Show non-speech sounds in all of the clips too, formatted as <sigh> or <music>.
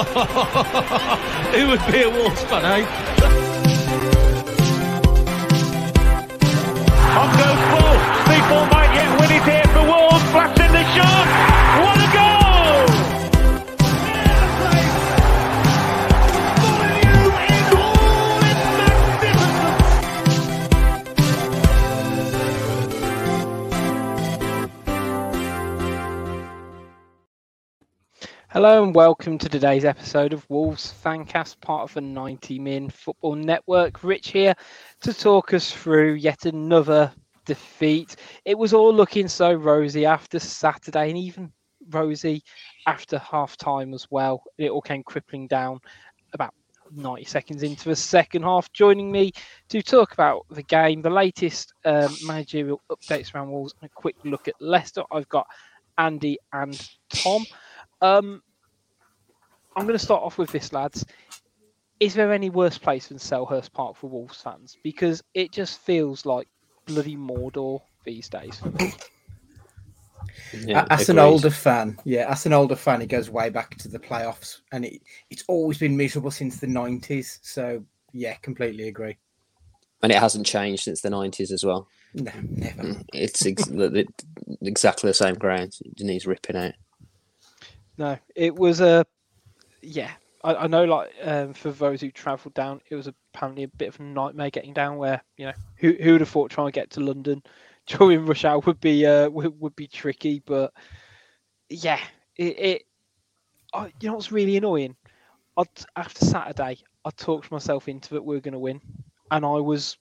<laughs> Who would be a Wolves fan, eh? On goes ball. People might yet win it here for Wolves. In the shot. What Hello and welcome to today's episode of Wolves Fancast, part of the 90 Min Football Network. Rich here to talk us through yet another defeat. It was all looking so rosy after Saturday and even rosy after half time as well. It all came crippling down about 90 seconds into the second half. Joining me to talk about the game, the latest um, managerial updates around Wolves, and a quick look at Leicester, I've got Andy and Tom. Um, I'm going to start off with this, lads. Is there any worse place than Selhurst Park for Wolves fans? Because it just feels like bloody Mordor these days for me. Yeah, as an older fan, yeah, as an older fan, it goes way back to the playoffs, and it, it's always been miserable since the nineties. So yeah, completely agree. And it hasn't changed since the nineties as well. No, never. It's ex- exactly the same ground. It needs ripping out. No, it was a yeah. I, I know, like um, for those who travelled down, it was apparently a bit of a nightmare getting down. Where you know, who who would have thought trying to get to London <laughs> during rush hour would be uh would, would be tricky. But yeah, it, it I, you know what's really annoying? I'd, after Saturday, I talked myself into it. We are going to win, and I was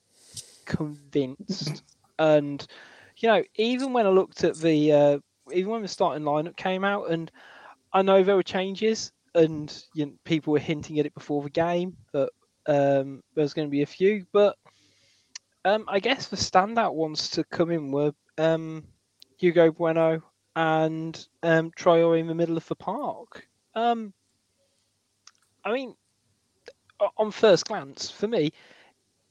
convinced. and you know, even when I looked at the uh, even when the starting lineup came out, and I know there were changes, and you know, people were hinting at it before the game that um, there was going to be a few, but um, I guess the standout ones to come in were um, Hugo Bueno and um, in the middle of the park. Um, I mean, on first glance, for me,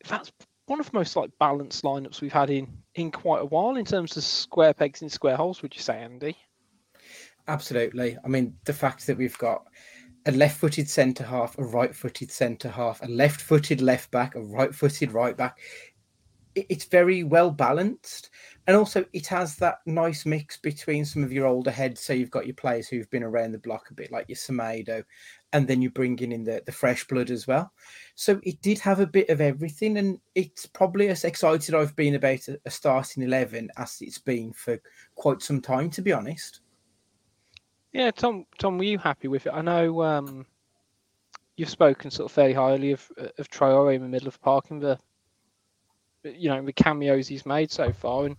that's one of the most like balanced lineups we've had in in quite a while in terms of square pegs in square holes. Would you say, Andy? Absolutely. I mean, the fact that we've got a left-footed centre half, a right-footed centre half, a left-footed left back, a right-footed right back, it's very well balanced, and also it has that nice mix between some of your older heads. So you've got your players who've been around the block a bit, like your Semedo, and then you're bringing in the the fresh blood as well. So it did have a bit of everything, and it's probably as excited I've been about a, a starting eleven as it's been for quite some time, to be honest. Yeah, Tom. Tom, were you happy with it? I know um, you've spoken sort of fairly highly of of Traore in the middle of the park and the you know the cameos he's made so far, and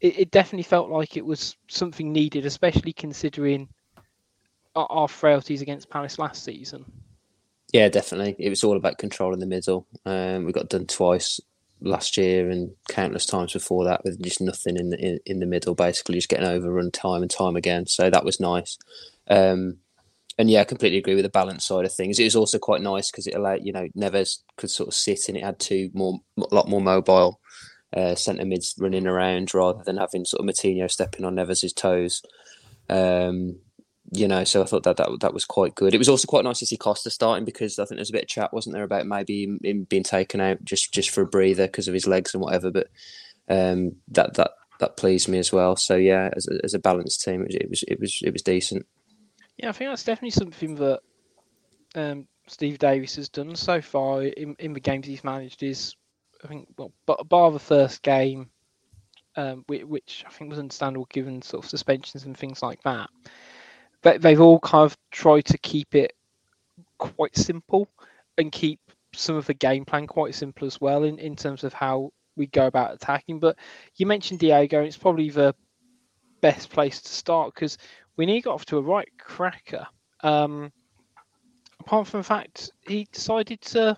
it, it definitely felt like it was something needed, especially considering our, our frailties against Palace last season. Yeah, definitely. It was all about control in the middle. Um, we got done twice last year and countless times before that with just nothing in the in, in the middle, basically just getting overrun time and time again. So that was nice. Um, and yeah, I completely agree with the balance side of things. It was also quite nice because it allowed you know Neves could sort of sit and it had two more a lot more mobile uh, centre mids running around rather than having sort of Moutinho stepping on Neves's toes. Um, you know, so I thought that, that that was quite good. It was also quite nice to see Costa starting because I think there's a bit of chat, wasn't there, about maybe him, being taken out just just for a breather because of his legs and whatever. But um, that that that pleased me as well. So yeah, as a, as a balanced team, it was, it was it was decent. Yeah, I think that's definitely something that um, Steve Davis has done so far in, in the games he's managed. Is I think well, bar the first game, um, which, which I think was understandable given sort of suspensions and things like that. But they've all kind of tried to keep it quite simple and keep some of the game plan quite simple as well in, in terms of how we go about attacking. But you mentioned Diego, and it's probably the best place to start because we nearly got off to a right cracker. Um, apart from the fact he decided to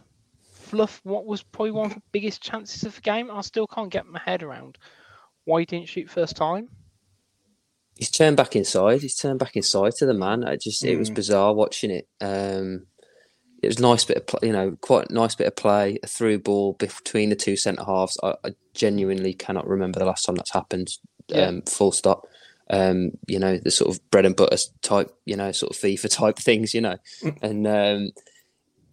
fluff what was probably one of the biggest chances of the game. I still can't get my head around why he didn't shoot first time. He's turned back inside. He's turned back inside to the man. I just mm. it was bizarre watching it. Um, it was a nice bit of play, you know, quite a nice bit of play, a through ball between the two centre halves. I, I, genuinely cannot remember the last time that's happened. Yeah. Um, full stop um, you know, the sort of bread and butter type, you know, sort of FIFA type <laughs> things, you know, mm. and um,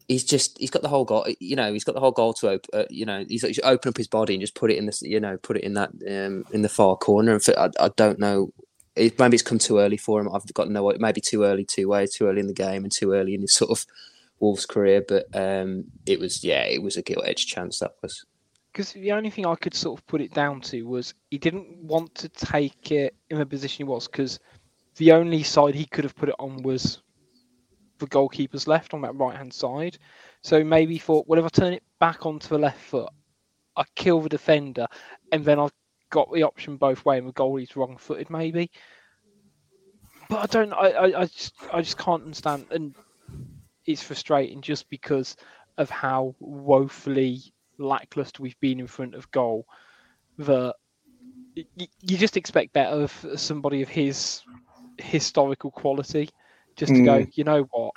he's just he's got the whole goal, you know, he's got the whole goal to open, uh, you know, he's, he's open up his body and just put it in this, you know, put it in that um, in the far corner. And for, I, I don't know, it, maybe it's come too early for him. I've got no, idea. maybe too early, too way, too early in the game, and too early in his sort of Wolves career. But um, it was, yeah, it was a gilt edge chance that was because the only thing I could sort of put it down to was he didn't want to take it in the position he was because the only side he could have put it on was the goalkeeper's left on that right hand side. So maybe he thought, well, if I turn it back onto the left foot, I kill the defender, and then I've got the option both way, and the goalie's wrong footed, maybe. But I don't, I, I, I just, I just can't understand, and it's frustrating just because of how woefully lackluster we've been in front of goal that you, you just expect better of somebody of his historical quality just to mm. go you know what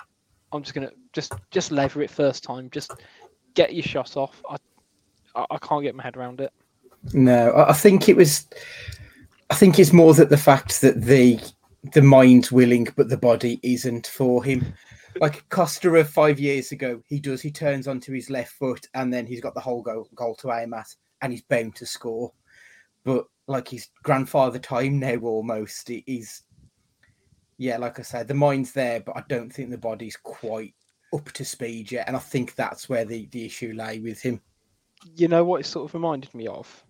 i'm just gonna just just lever it first time just get your shot off i i can't get my head around it no i think it was i think it's more that the fact that the the mind's willing but the body isn't for him like Costa of five years ago, he does. He turns onto his left foot, and then he's got the whole goal, goal to aim at, and he's bound to score. But like his grandfather time now, almost he's yeah, like I said, the mind's there, but I don't think the body's quite up to speed yet, and I think that's where the the issue lay with him. You know what it sort of reminded me of?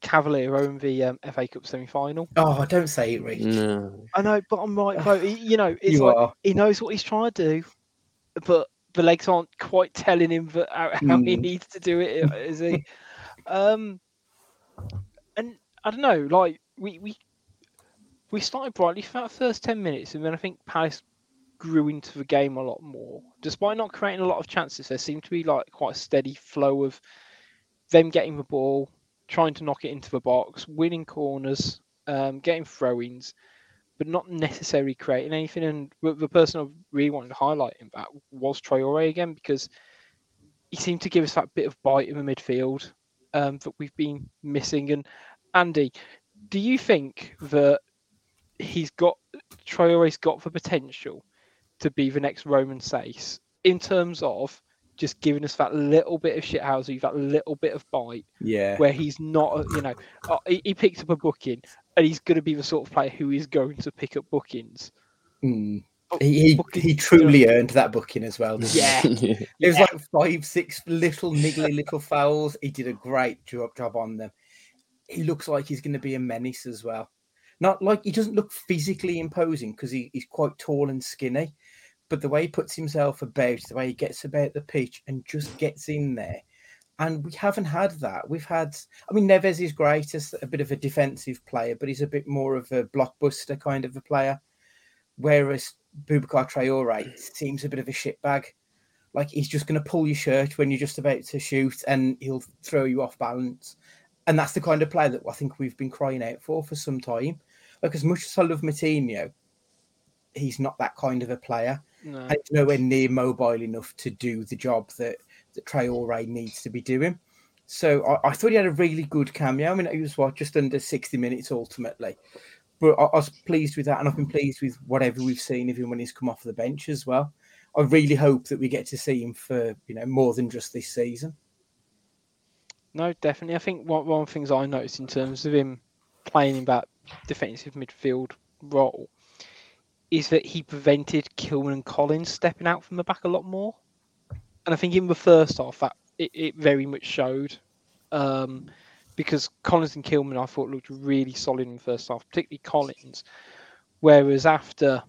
Cavaleiro own the um, FA Cup semi final. Oh, don't say it, Rich. No. I know, but I'm right, bro. you know, it's you like are. he knows what he's trying to do, but the legs aren't quite telling him that, how, mm. he needs to do it, is he? <laughs> um, and I don't know, like we we we started brightly for that first ten minutes, and then I think Palace grew into the game a lot more, despite not creating a lot of chances. There seemed to be like quite a steady flow of them getting the ball, trying to knock it into the box, winning corners, um, getting throw-ins, but not necessarily creating anything. And the person I really wanted to highlight in that was Traore again because he seemed to give us that bit of bite in the midfield um, that we've been missing. And Andy, do you think that he's got Traore's got the potential to be the next Romain Saïss in terms of just giving us that little bit of shithousery, that little bit of bite. Yeah. Where he's not, you know, uh, he, he picked up a booking and he's going to be the sort of player who is going to pick up bookings. Mm. He, he, he truly earned that booking as well. Yeah. <laughs> it was yeah. like five, six little niggly little fouls. He did a great job, job on them. He looks like he's going to be a menace as well. Not like he doesn't look physically imposing because he, he's quite tall and skinny, but the way he puts himself about, the way he gets about the pitch and just gets in there. And we haven't had that. We've had, I mean, Neves is great as a bit of a defensive player, but he's a bit more of a blockbuster kind of a player. Whereas Boubacar Traore seems a bit of a shitbag. Like he's just going to pull your shirt when you're just about to shoot and he'll throw you off balance. And that's the kind of player that I think we've been crying out for for some time. Like as much as I love Moutinho, he's not that kind of a player. No. And he's nowhere near mobile enough to do the job that, that Traore needs to be doing. So I, I, thought he had a really good cameo. I mean, he was what just under 60 minutes ultimately. But I, I, was pleased with that, and I've been pleased with whatever we've seen of him when he's come off the bench as well. I really hope that we get to see him for you know more than just this season. No, definitely. I think one, one of the things I noticed in terms of him playing in that defensive midfield role is that he prevented Kilman and Collins stepping out from the back a lot more. And I think in the first half that it, it very much showed. Um, because Collins and Kilman I thought looked really solid in the first half, particularly Collins. Whereas after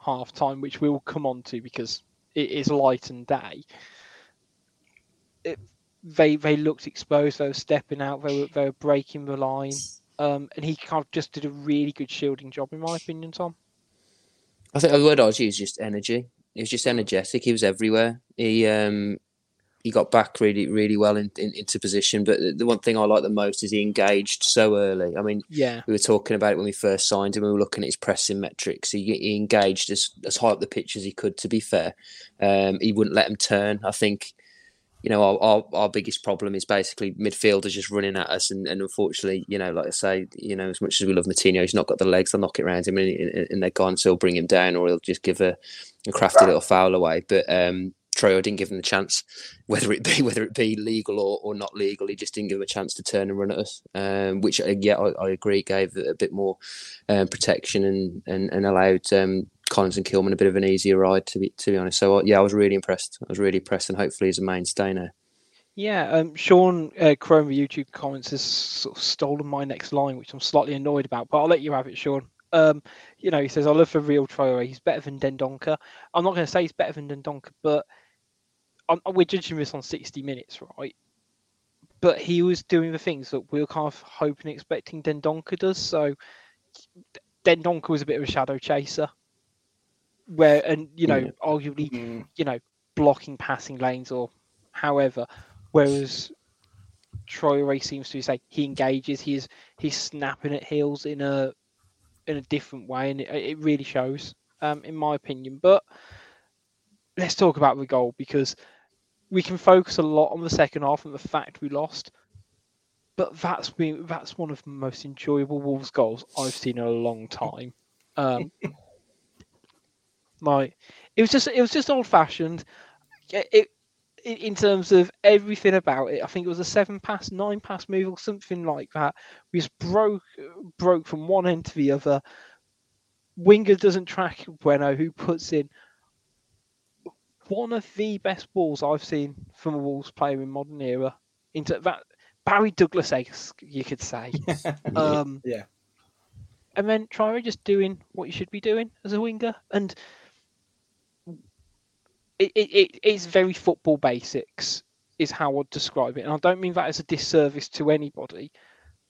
half time, which we will come on to because it is light and day, it, they they looked exposed, they were stepping out, they were they were breaking the line. Um, and he kind of just did a really good shielding job, in my opinion, Tom. I think the word I was used just energy. He was just energetic. He was everywhere. He um, he got back really, really well in, in, into position. But the one thing I like the most is he engaged so early. I mean, Yeah, we were talking about it when we first signed him. We were looking at his pressing metrics. He, he engaged as, as high up the pitch as he could. To be fair, um, he wouldn't let him turn. I think, you know, our, our, our biggest problem is basically midfielders just running at us, and, and unfortunately, you know, like I say, you know, as much as we love Moutinho, he's not got the legs. They'll knock it around him, and, and, they're gone. So he'll bring him down, or he'll just give a, a crafty little foul away. But um, Troyo didn't give him the chance, <laughs> whether it be whether it be legal or, or not legal. He just didn't give him a chance to turn and run at us, um, which uh, yeah, I, I agree gave a bit more um, protection and and, and allowed um, Collins and Kilman a bit of an easier ride. To be to be honest, so uh, yeah, I was really impressed. I was really impressed, and hopefully he's a mainstay now. yeah. Um, Sean uh, Chrome YouTube comments has sort of stolen my next line, which I'm slightly annoyed about. But I'll let you have it, Sean. Um, you know, he says, "I love for real Traore. He's better than Dendoncker." I'm not going to say he's better than Dendoncker, but I'm, we're judging this on 60 minutes, right? But he was doing the things that we were kind of hoping, expecting Dendoncker does. So Dendoncker was a bit of a shadow chaser, where and you know, Yeah. arguably, Mm. you know, blocking passing lanes or however. Whereas Troy seems to say he engages, he's he's snapping at heels in a in a different way, and it, it really shows, um, in my opinion. But let's talk about the goal because we can focus a lot on the second half and the fact we lost. But that's been that's one of the most enjoyable Wolves goals I've seen in a long time. Um, <laughs> like it was just it was just old fashioned. It, it in- terms of everything about it, I think it was a seven pass, nine pass move or something like that. We just broke broke from one end to the other. Winger doesn't track Bueno, who puts in one of the best balls I've seen from a Wolves player in modern era. Into that Barry Douglas esque, you could say. <laughs> um, Yeah. and then Traore just doing what you should be doing as a winger, and it, it, it it's very football basics is how I'd describe it, and I don't mean that as a disservice to anybody,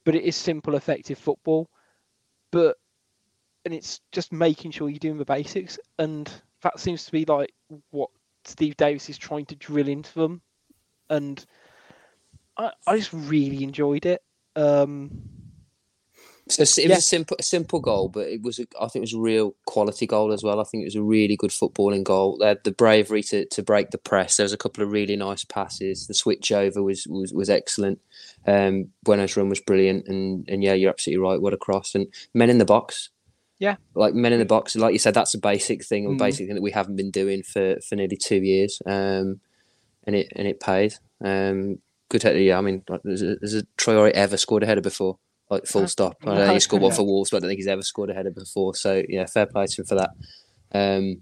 but it is simple, effective football, but and it's just making sure you're doing the basics, and that seems to be like what Steve Davis is trying to drill into them, and I I just really enjoyed it. Um, So it Yeah. was a simple, a simple goal, but it was, a, I think, it was a real quality goal as well. I think it was a really good footballing goal. They had the bravery to, to break the press. There was a couple of really nice passes. The switch over was was, was excellent. Um, Bueno's run was brilliant, and and yeah, you're absolutely right. What a cross and men in the box. Yeah. like men in the box. Like you said, that's a basic thing, or Mhm. basic thing that we haven't been doing for, for nearly two years. Um, and it and it paid. Um, good. header, Yeah, I mean, like, has, has a Traore ever scored a header before? Like full stop. I know he scored one for Wolves, but I don't think he's ever scored a header before. So yeah, fair play to him for that. Um,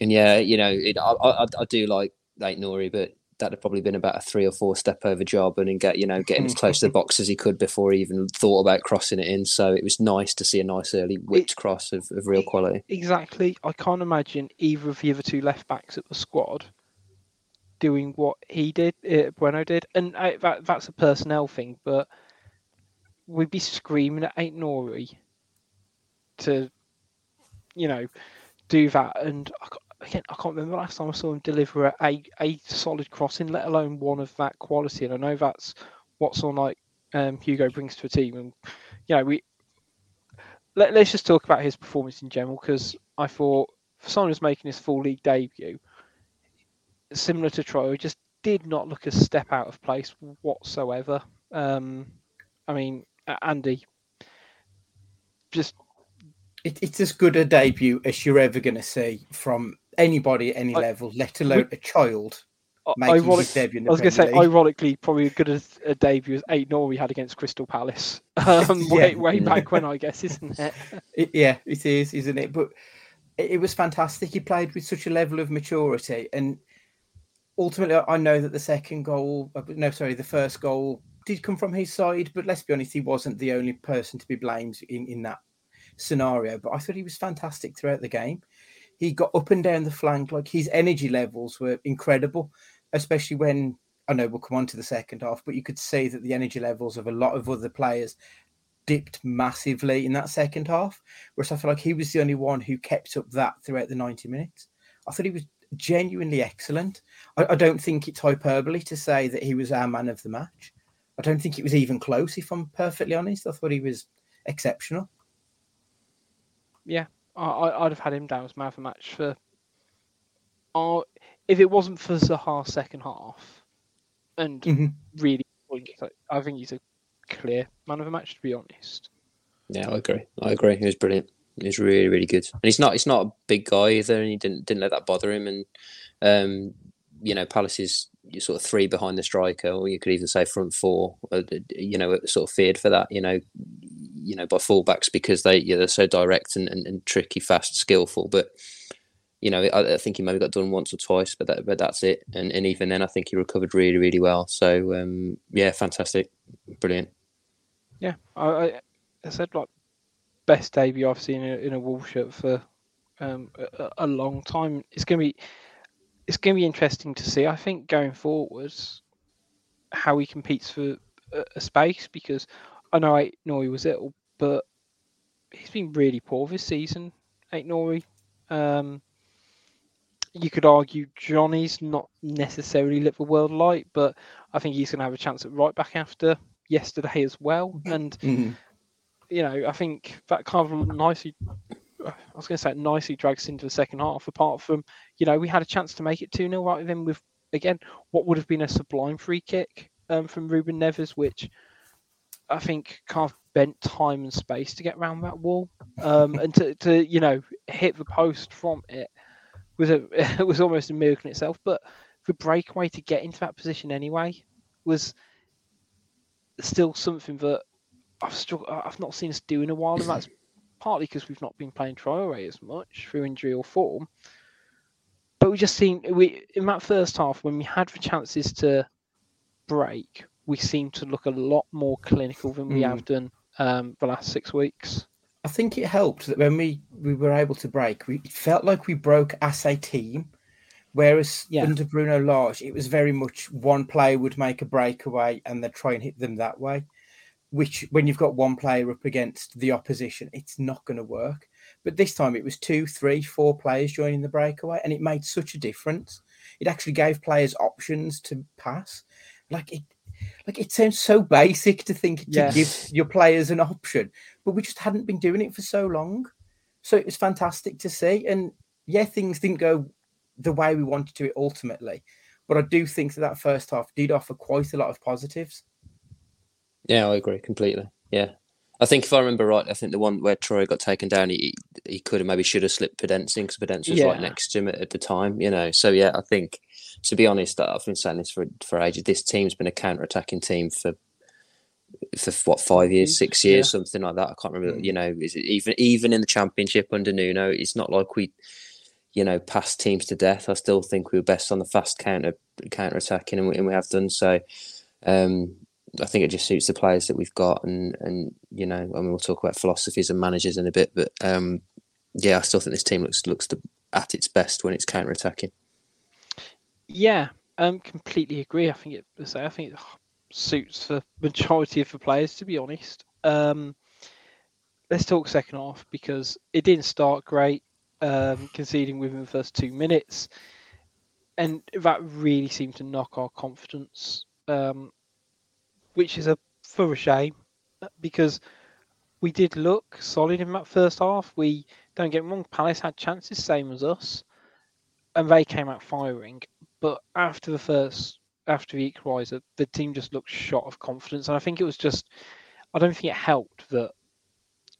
and yeah, you know, it, I, I, I do like like Nouri, but that'd have probably been about a three or four step over job, and then get you know getting as close to the <laughs> box as he could before he even thought about crossing it in. So it was nice to see a nice early whipped cross of, of real quality. Exactly. I can't imagine either of the other two left backs at the squad doing what he did, uh, Bueno did, and I, that that's a personnel thing. But we'd be screaming at Aït-Nouri to, you know, do that. And I, again, I can't remember the last time I saw him deliver a, a, solid crossing, let alone one of that quality. And I know that's what someone like um, Hugo brings to a team. And you know, we let, let's just talk about his performance in general because I thought for someone who's making his full league debut, similar to Troy, just did not look a step out of place whatsoever. Um, I mean, Andy, just It, it's as good a debut as you're ever going to see from anybody at any I- level, let alone a child i- making ironic, his debut in the I was going to say, ironically, probably as good as a debut as Aït-Nouri had against Crystal Palace <laughs> um, <laughs> way, Yeah. way back when, I guess, isn't it? <laughs> It, yeah, it is, isn't it? But it, it was fantastic. He played with such a level of maturity, and ultimately, I know that the second goal, uh, no, sorry, the first goal did come from his side, but let's be honest, he wasn't the only person to be blamed in, in that scenario. But I thought he was fantastic throughout the game. He got up and down the flank, like his energy levels were incredible, especially when I know we'll come on to the second half, but you could see that the energy levels of a lot of other players dipped massively in that second half. Whereas I feel like he was the only one who kept up that throughout the 90 minutes. I thought he was genuinely excellent. I, I don't think it's hyperbole to say that he was our man of the match. I don't think it was even close, if I'm perfectly honest. I thought he was exceptional. Yeah, I, would have had him down as man of the match for. Uh, if it wasn't for Zaha's second half, and mm-hmm. really, I think he's a clear man of the match. To be honest. Yeah, I agree. I agree. He was brilliant. He was really, really good. And he's not. He's not a big guy either, and he didn't didn't let that bother him. And um, you know, Palace is sort of three behind the striker, or you could even say front four. Uh, you know, sort of feared for that. You know, you know, by fullbacks because they yeah, they're so direct and, and, and tricky, fast, skillful. But you know, I, I, think he maybe got done once or twice, but that, but that's it. And and even then, I think he recovered really, really well. So um, yeah, fantastic, brilliant. Yeah, I, I said like best debut I've seen in a, in a shirt for um, a, a, long time. It's gonna be it's gonna be interesting to see. I think going forwards how he competes for a, a space because I know Aït-Nouri was ill, but he's been really poor this season. Aït-Nouri. Um, you could argue Johnny's not necessarily lit the world light, but I think he's going to have a chance at right back after yesterday as well. Mm-hmm. And mm-hmm. you know, I think that kind of nicely. I was going to say it nicely drags into the second half. Apart from, you know, we had a chance to make it 2 0 right then with, again, what would have been a sublime free kick um, from Ruben Neves, which I think kind of bent time and space to get around that wall um, and to, to, you know, hit the post from it was a it <laughs> was almost a miracle in itself. But the breakaway to get into that position anyway was still something that I've I've not seen us do in a while, and that's partly because we've not been playing Traore as much through injury or form. But we just seem we in that first half when we had the chances to break, we seem to look a lot more clinical than we mm. have done um, the last six weeks. I think it helped that when we, we were able to break, we felt like we broke as a team Whereas yeah. under Bruno Lage, it was very much one player would make a breakaway and they'd try and hit them that way. Which, when you've got one player up against the opposition, it's not going to work. But this time it was two, three, four players joining the breakaway, and it made such a difference. It actually gave players options to pass. Like it, like it sounds so basic to think to give your players an option, but we just hadn't been doing it for so long. So it was fantastic to see. And yeah, things didn't go the way we wanted to it ultimately. But I do think that that first half did offer quite a lot of positives. Yeah, I agree completely. Yeah. I think if I remember right, I think the one where Troy got taken down, he he could have maybe should have slipped Podence because Podence was yeah. right next to him at, at, the time, you know. So yeah, I think to be honest, I've been saying this for for ages. This team's been a counter attacking team for for what five years, six years, yeah. something like that. I can't remember. Mm. You know, is it even even in the championship under Nuno? It's not like we you know, past teams to death. I still think we were best on the fast counter counter attacking, and we, and we have done so. Um, I think it just suits the players that we've got, and and you know, I mean, we'll talk about philosophies and managers in a bit, but um, yeah, I still think this team looks looks at its best when it's counter attacking. Yeah, um, completely agree. I think it. I think it suits the majority of the players, to be honest. Um, let's talk second half because it didn't start great um, conceding within the first two minutes, and that really seemed to knock our confidence, um, which is a for a shame because we did look solid in that first half. We don't get wrong, Palace had chances, same as us, and they came out firing. But after the first, after the equaliser, the team just looked shot of confidence, and I think it was just, I don't think it helped that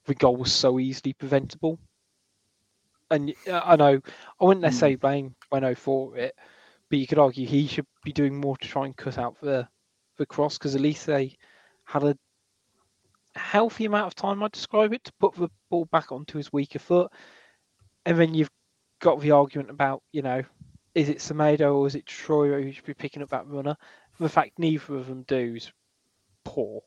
the goal was so easily preventable and uh, I know I wouldn't necessarily hmm. blame Bueno for it, but you could argue he should be doing more to try and cut out the the cross because at least they had a healthy amount of time, I'd describe it, to put the ball back onto his weaker foot. And then you've got the argument about you know, is it Semedo or is it Troy who should be picking up that runner? And The fact neither of them do is poor.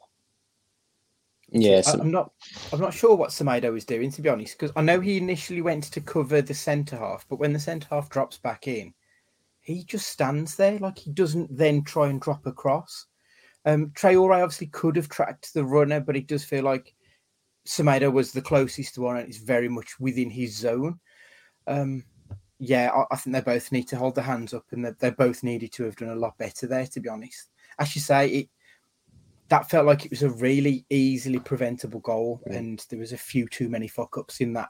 Yes, I- I'm not. I'm not sure what Semedo is doing to be honest, because I know he initially went to cover the centre half, but when the centre half drops back in, he just stands there like he doesn't then try and drop across. Um, Traore obviously could have tracked the runner, but it does feel like Semedo was the closest one, and it's very much within his zone. Um, yeah, I, I think they both need to hold their hands up, and they, they both needed to have done a lot better there. To be honest, as you say, it that felt like it was a really easily preventable goal, Yeah. and there was a few too many fuck ups in that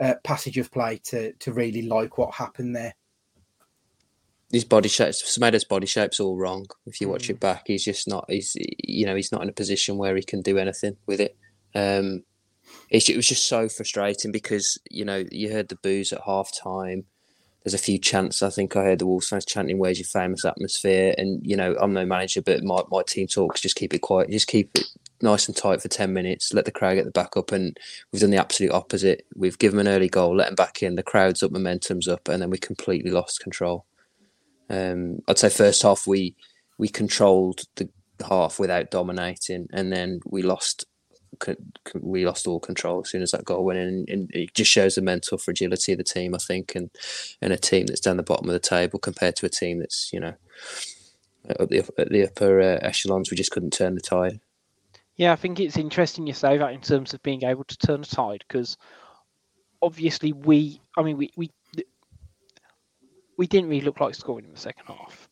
uh, passage of play to to really like what happened there. His body shape, Semedo's body shape's all wrong. If you watch Mm. it back, he's just not. He's you know he's not in a position where he can do anything with it. Um, it's, it was just so frustrating because you know you heard the boos at half time. There's a few chants. I think I heard the Wolves fans chanting, "Where's your famous atmosphere?" And you know I'm no manager, but my, my team talks. Just keep it quiet. Just keep it nice and tight for ten minutes. Let the crowd get the back up. And we've done the absolute opposite. We've given them an early goal, let them back in. The crowd's up, momentum's up, and then we completely lost control. Um, I'd say first half we we controlled the half without dominating, and then we lost we lost all control as soon as that goal went in, and it just shows the mental fragility of the team, I think, and and a team that's down the bottom of the table compared to a team that's you know at the at the upper uh, echelons. We just couldn't turn the tide. Yeah, I think it's interesting you say that in terms of being able to turn the tide because obviously we, I mean, we we we didn't really look like scoring in the second half.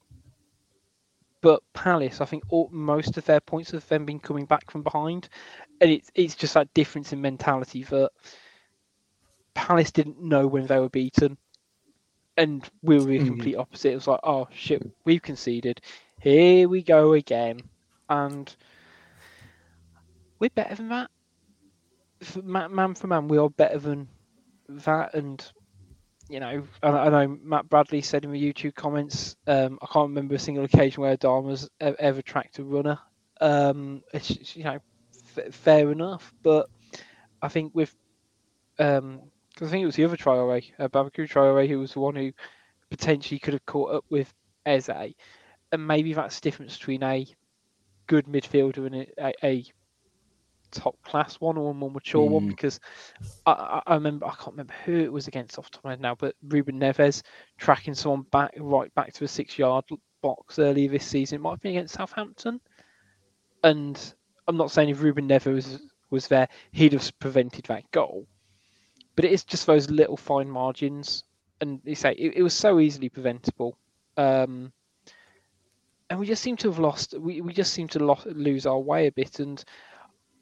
But Palace, I think all, most of their points have then been coming back from behind, and it's it's just that difference in mentality that Palace didn't know when they were beaten, and we were the Mhm. complete opposite. It was like, oh shit, we've conceded. Here we go again, and we're better than that. Man for man, we are better than that. And you know, I, know Matt Bradley said in the YouTube comments, um, I can't remember a single occasion where Adama's ever tracked a runner. Um, it's you know, f- fair enough, but I think with um, 'cause I think it was the other trial Traore, uh, Boubacar Traore, who was the one who potentially could have caught up with Eze, and maybe that's the difference between a good midfielder and a, a, a top class one or a more mature one Mm. because I, I, I remember I can't remember who it was against off the top of my head now, but Ruben Neves tracking someone back right back to a six yard box earlier this season. It might have been against Southampton. And I'm not saying if Ruben Neves was, was there, he'd have prevented that goal. But it is just those little fine margins. And you say it, it was so easily preventable. Um, and we just seem to have lost. We, we just seem to lo- lose our way a bit, and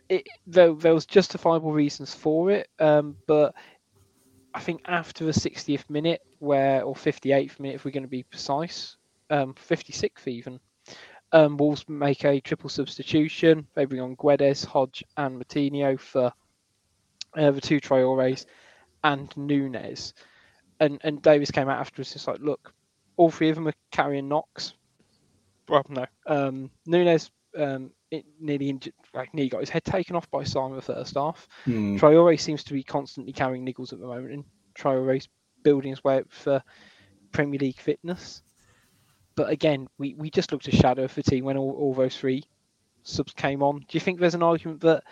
it there, there was justifiable reasons for it. Um, but I think after the 60th minute, where or 58th minute, if we're going to be precise, um, 56th even, um, Wolves make a triple substitution. They bring on Guedes, Hodge, and Moutinho for uh, the two Traores and Nunes. And and Davis came out afterwards, just like, look, all three of them are carrying knocks. Well, no, um, Nunes um, it nearly injured, like nearly got his head taken off by Simon the first half. Hmm. Traore seems to be constantly carrying niggles at the moment, and Traore's building his way up for Premier League fitness. But again, we, we just looked a shadow of the team when all, all those three subs came on. Do you think there's an argument that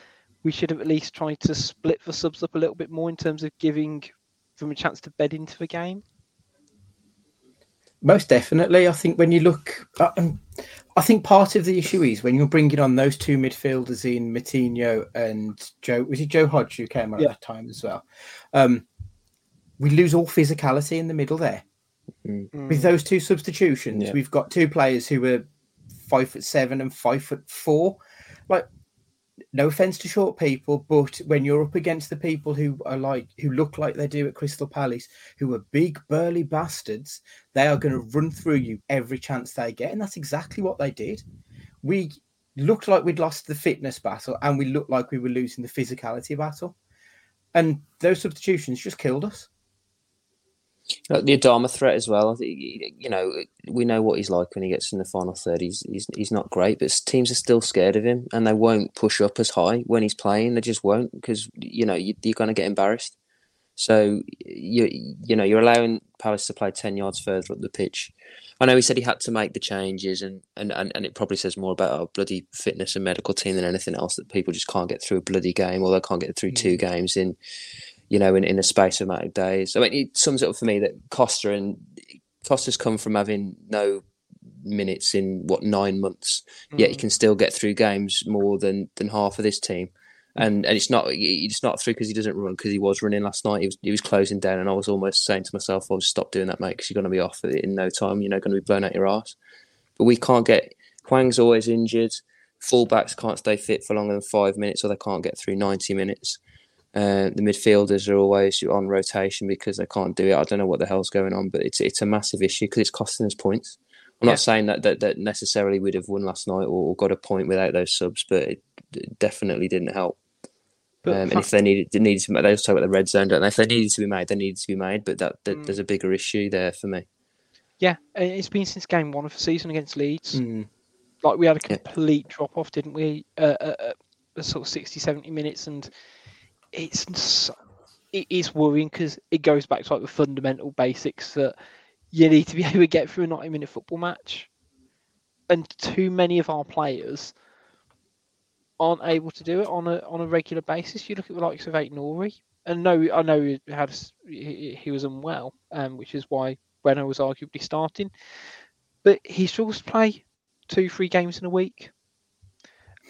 we should have at least tried to split the subs up a little bit more in terms of giving them a chance to bed into the game? Most definitely. I think when you look, uh, um, I think part of the issue is when you're bringing on those two midfielders in Moutinho and Joe. Was it Joe Hodge who came on Yeah. at that time as well? Um, we lose all physicality in the middle there. With those two substitutions, Yeah. we've got two players who are five foot seven and five foot four. Like, no offense to short people, but when you're up against the people who are like who look like they do at Crystal Palace, who are big burly bastards, they are going to run through you every chance they get, and that's exactly what they did. We looked like we'd lost the fitness battle, and we looked like we were losing the physicality battle, and those substitutions just killed us. Like the Adama threat as well. You know, we know what he's like when he gets in the final third. He's he's he's not great, but teams are still scared of him, and they won't push up as high when he's playing. They just won't because you know you, you're going to get embarrassed. So you you know you're allowing Palace to play ten yards further up the pitch. I know he said he had to make the changes, and, and, and, and it probably says more about our bloody fitness and medical team than anything else that people just can't get through a bloody game, or they can't get through two mm. games in, you know, in, in a space of amount of days. I mean, it sums it up for me that Costa and Costa's come from having no minutes in what nine months, yet he mm. can still get through games more than than half of this team. And and it's not it's not through because he doesn't run because he was running last night. He was he was closing down, and I was almost saying to myself, "I'll just stop doing that, mate, because you're going to be off in no time. You're not going to be blown out your ass." But we can't get Hwang's always injured. Fullbacks can't stay fit for longer than five minutes, or they can't get through ninety minutes. Uh, the midfielders are always on rotation because they can't do it. I don't know what the hell's going on, but it's it's a massive issue because it's costing us points. I'm Yeah. not saying that, that that necessarily we'd have won last night or, or got a point without those subs, but it, it definitely didn't help. But Um, and if they needed, they needed to, they also talk about the red zone, don't they? If they needed to be made, they needed to be made. But that, that Mm. there's a bigger issue there for me. yeah, it's been since game one of the season against Leeds. Mm. Like we had a Yeah. complete drop off, didn't we? Uh, uh, uh, uh, sort of 60, 70 minutes, and it's so, it is worrying because it goes back to like the fundamental basics that you need to be <laughs> able to get through a 90 minute football match. And too many of our players aren't able to do it on a on a regular basis. You look at the likes of Aït-Nouri, and no, I know he had he, he was unwell, um, which is why Bueno was arguably starting. But he struggles to play two, three games in a week,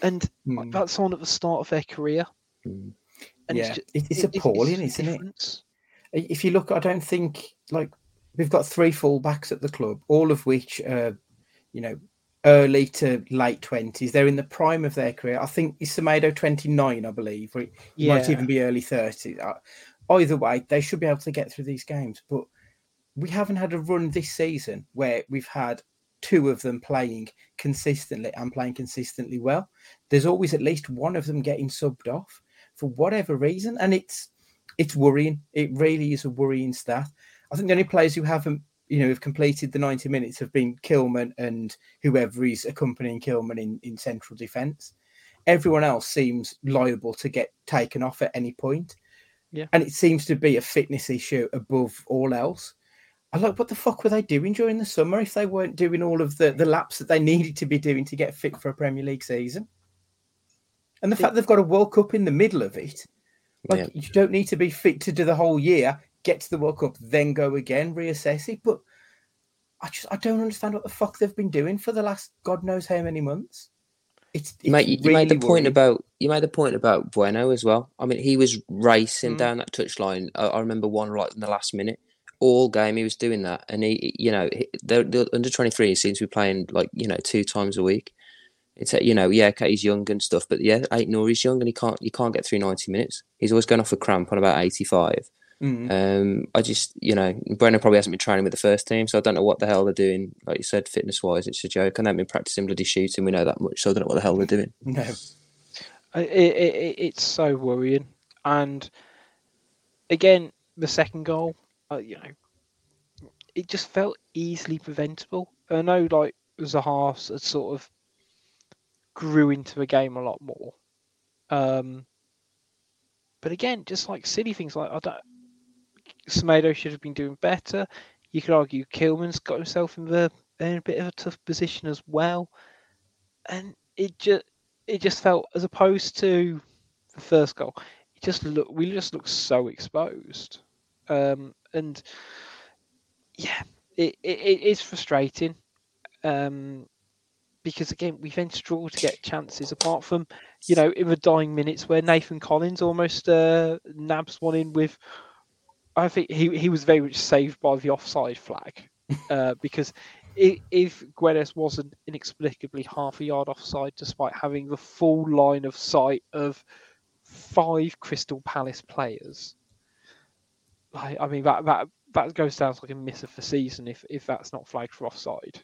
and Mm. that's on at the start of their career. Mm. And Yeah, ju- it- it's it- appalling, just a isn't it? if you look, I don't think like we've got three fullbacks at the club, all of which are, you know, early to late twenties. They're in the prime of their career. I think is Semedo twenty nine, I believe, or it might even be early thirties. Uh, either way, they should be able to get through these games. But we haven't had a run this season where we've had two of them playing consistently and playing consistently well. There's always at least one of them getting subbed off for whatever reason, and it's it's worrying. It really is a worrying stat. I think the only players who haven't, you know, have completed the 90 minutes have been Kilman and whoever is accompanying Kilman in, in central defence. Everyone else seems liable to get taken off at any point. Yeah. And it seems to be a fitness issue above all else. I like, what the fuck were they doing during the summer if they weren't doing all of the, the laps that they <laughs> needed to be doing to get fit for a Premier League season? And the fact they've got a World Cup in the middle of it, like Yeah. you don't need to be fit to do the whole year, get to the World Cup, then go again, reassess it. But I just I don't understand what the fuck they've been doing for the last God knows how many months. It's, it's You made, you, you made the really point about you made the point about Bueno as well. I mean, he was racing Mm. down that touchline. I, I remember one right in the last minute. All game he was doing that, and he, you know, he- the, the under twenty three seems to be playing like you know two times a week. It's you know, yeah, okay, he's young and stuff, but yeah, Aït-Nouri's young and he can't you can't get through ninety minutes. He's always going off a cramp on about eighty five. Mm. Um, I just, you know, Brennan probably hasn't been training with the first team, so I don't know what the hell they're doing. Like you said, fitness wise, it's a joke. And they've been practicing bloody shooting. We know that much, so I don't know what the hell they're doing. <laughs> No. It, it, it, it's so worrying. And again, the second goal, uh, you know, it just felt easily preventable. I know, like Zaha had sort of grew into the game a lot more. Um, but again, just like silly things like I don't. Semedo should have been doing better. You could argue Kilman's got himself in the in a bit of a tough position as well, and it just it just felt as opposed to the first goal, it just look we just looked so exposed, um, and yeah, it, it it is frustrating, um, because again we've then struggle to get chances apart from you know in the dying minutes where Nathan Collins almost uh, nabs one in with. I think he, he was very much saved by the offside flag <laughs> uh, because if, if Guedes wasn't inexplicably half a yard offside, despite having the full line of sight of five Crystal Palace players, like, I mean that that that goes down like a miss of the season if if that's not flagged for offside.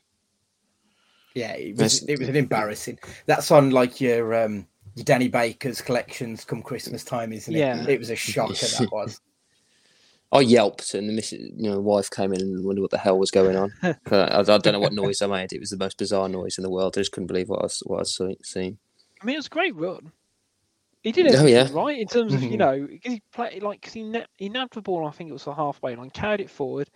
Yeah, it was, it was an embarrassing. That's on like your um your Danny Baker's collections come Christmas time, isn't it? Yeah. It was a shocker that was. <laughs> I yelped, and the missus, you know, wife came in and wondered what the hell was going on. <laughs> I, I don't know what noise I made. It was the most bizarre noise in the world. I just couldn't believe what I was, what I was seeing. I mean, it was a great run. He did it Oh, yeah. right in terms of you Mhm. know because he played like cause he na- he nabbed the ball. I think it was the halfway line, carried it forward,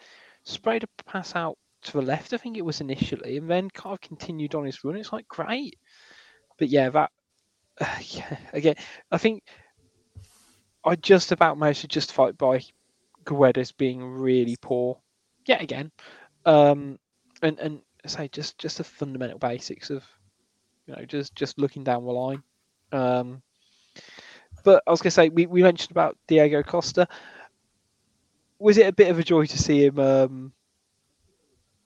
sprayed a pass out to the left. I think it was initially, and then kind of continued on his run. It's like great, but yeah, that <sighs> yeah again. I think I just about managed to justify by Guedes being really poor yet again, um, and and say just just the fundamental basics of you know just just looking down the line. Um, but I was to say we, we mentioned about Diego Costa. Was it a bit of a joy to see him um,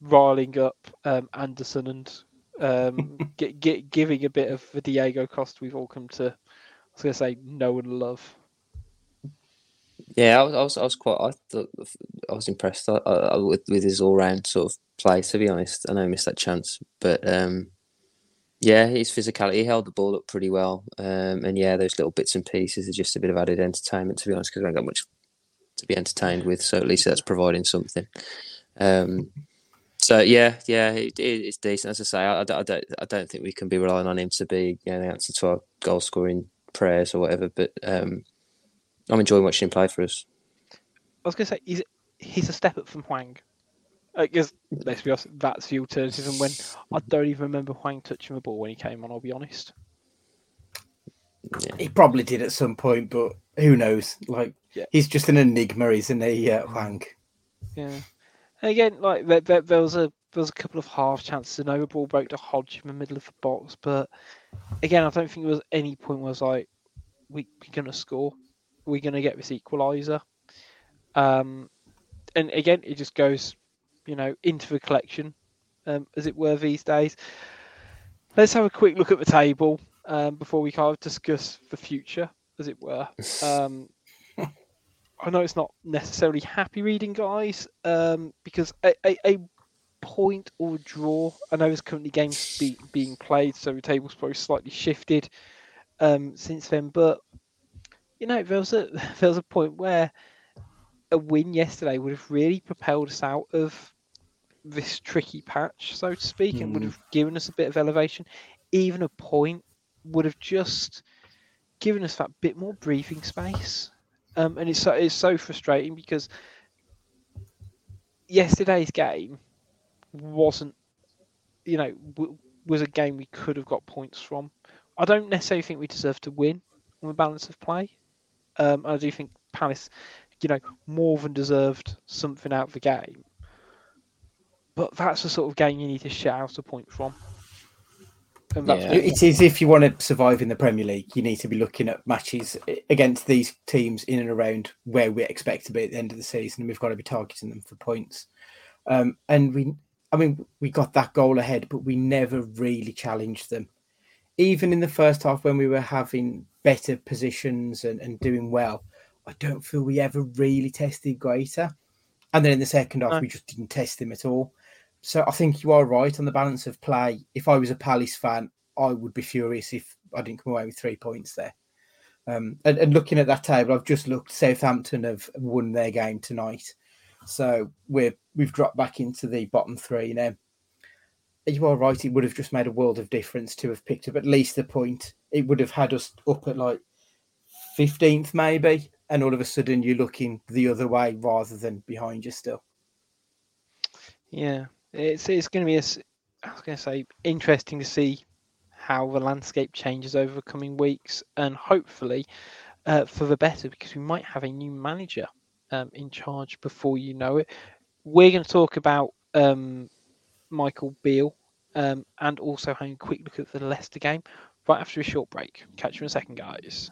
riling up um, Andersen and um, <laughs> get, get, giving a bit of the Diego Costa we've all come to, I was going to say, know and love. Yeah, I was, I was, I was quite, I thought, I was impressed I, I, with with his all round sort of play. To be honest, I know he missed that chance, but um, yeah, his physicality he held the ball up pretty well, um, and yeah, those little bits and pieces are just a bit of added entertainment. To be honest, because we haven't got much to be entertained with, so at least that's providing something. Um, so yeah, yeah, it, it, it's decent. As I say, I, I don't, I don't, I don't think we can be relying on him to be you know, the answer to our goal scoring prayers or whatever. But um, I'm enjoying watching him play for us. I was going to say, he's, he's a step up from Hwang. Because, let's be honest, that's the alternative. And when I don't even remember Hwang touching the ball when he came on, I'll be honest. He probably did at some point, but who knows? Like Yeah. he's just an enigma, isn't he, uh, Hwang? Yeah. And again, like there, there, there was a there was a couple of half chances. and the ball broke to Hodge in the middle of the box, but again, I don't think there was any point where I was like, we we're gonna score, we're gonna get this equaliser. Um, and again, it just goes, you know, into the collection, um, as it were these days. Let's have a quick look at the table um, before we kind of discuss the future, as it were. Um, I know it's not necessarily happy reading, guys, um, because a, a, a point or draw. I know there's currently games be, being played, so the table's probably slightly shifted um, since then. But you know, there was a <laughs> there was a point where a win yesterday would have really propelled us out of this tricky patch, so to speak, and would Mm. have given us a bit of elevation. Even a point would have just given us that bit more breathing space. Um, and it's so it's so frustrating because yesterday's game wasn't, you know, w- was a game we could have got points from. I don't necessarily think we deserve to win on the balance of play. Um, I do think Palace, you know, more than deserved something out of the game. But that's the sort of game you need to shut out a point from. And that's Yeah. It is if you want to survive in the Premier League, you need to be looking at matches against these teams in and around where we expect to be at the end of the season, and we've got to be targeting them for points. Um, and we, I mean, we got that goal ahead, but we never really challenged them. Even in the first half, when we were having better positions and, and doing well, I don't feel we ever really tested Guaita. And then in the second half, No. we just didn't test him at all. So I think you are right on the balance of play. If I was a Palace fan, I would be furious if I didn't come away with three points there. Um, and, and looking at that table, I've just looked. Southampton have won their game tonight, so we're we've dropped back into the bottom three now. You are right; it would have just made a world of difference to have picked up at least the point. It would have had us up at like fifteenth, maybe, and all of a sudden you're looking the other way rather than behind you still. Yeah, it's it's going to be a, I was going to say interesting to see how the landscape changes over the coming weeks, and hopefully uh, for the better, because we might have a new manager um, in charge before you know it. We're going to talk about um, Michael Beale um, and also having a quick look at the Leicester game right after a short break. Catch you in a second, guys.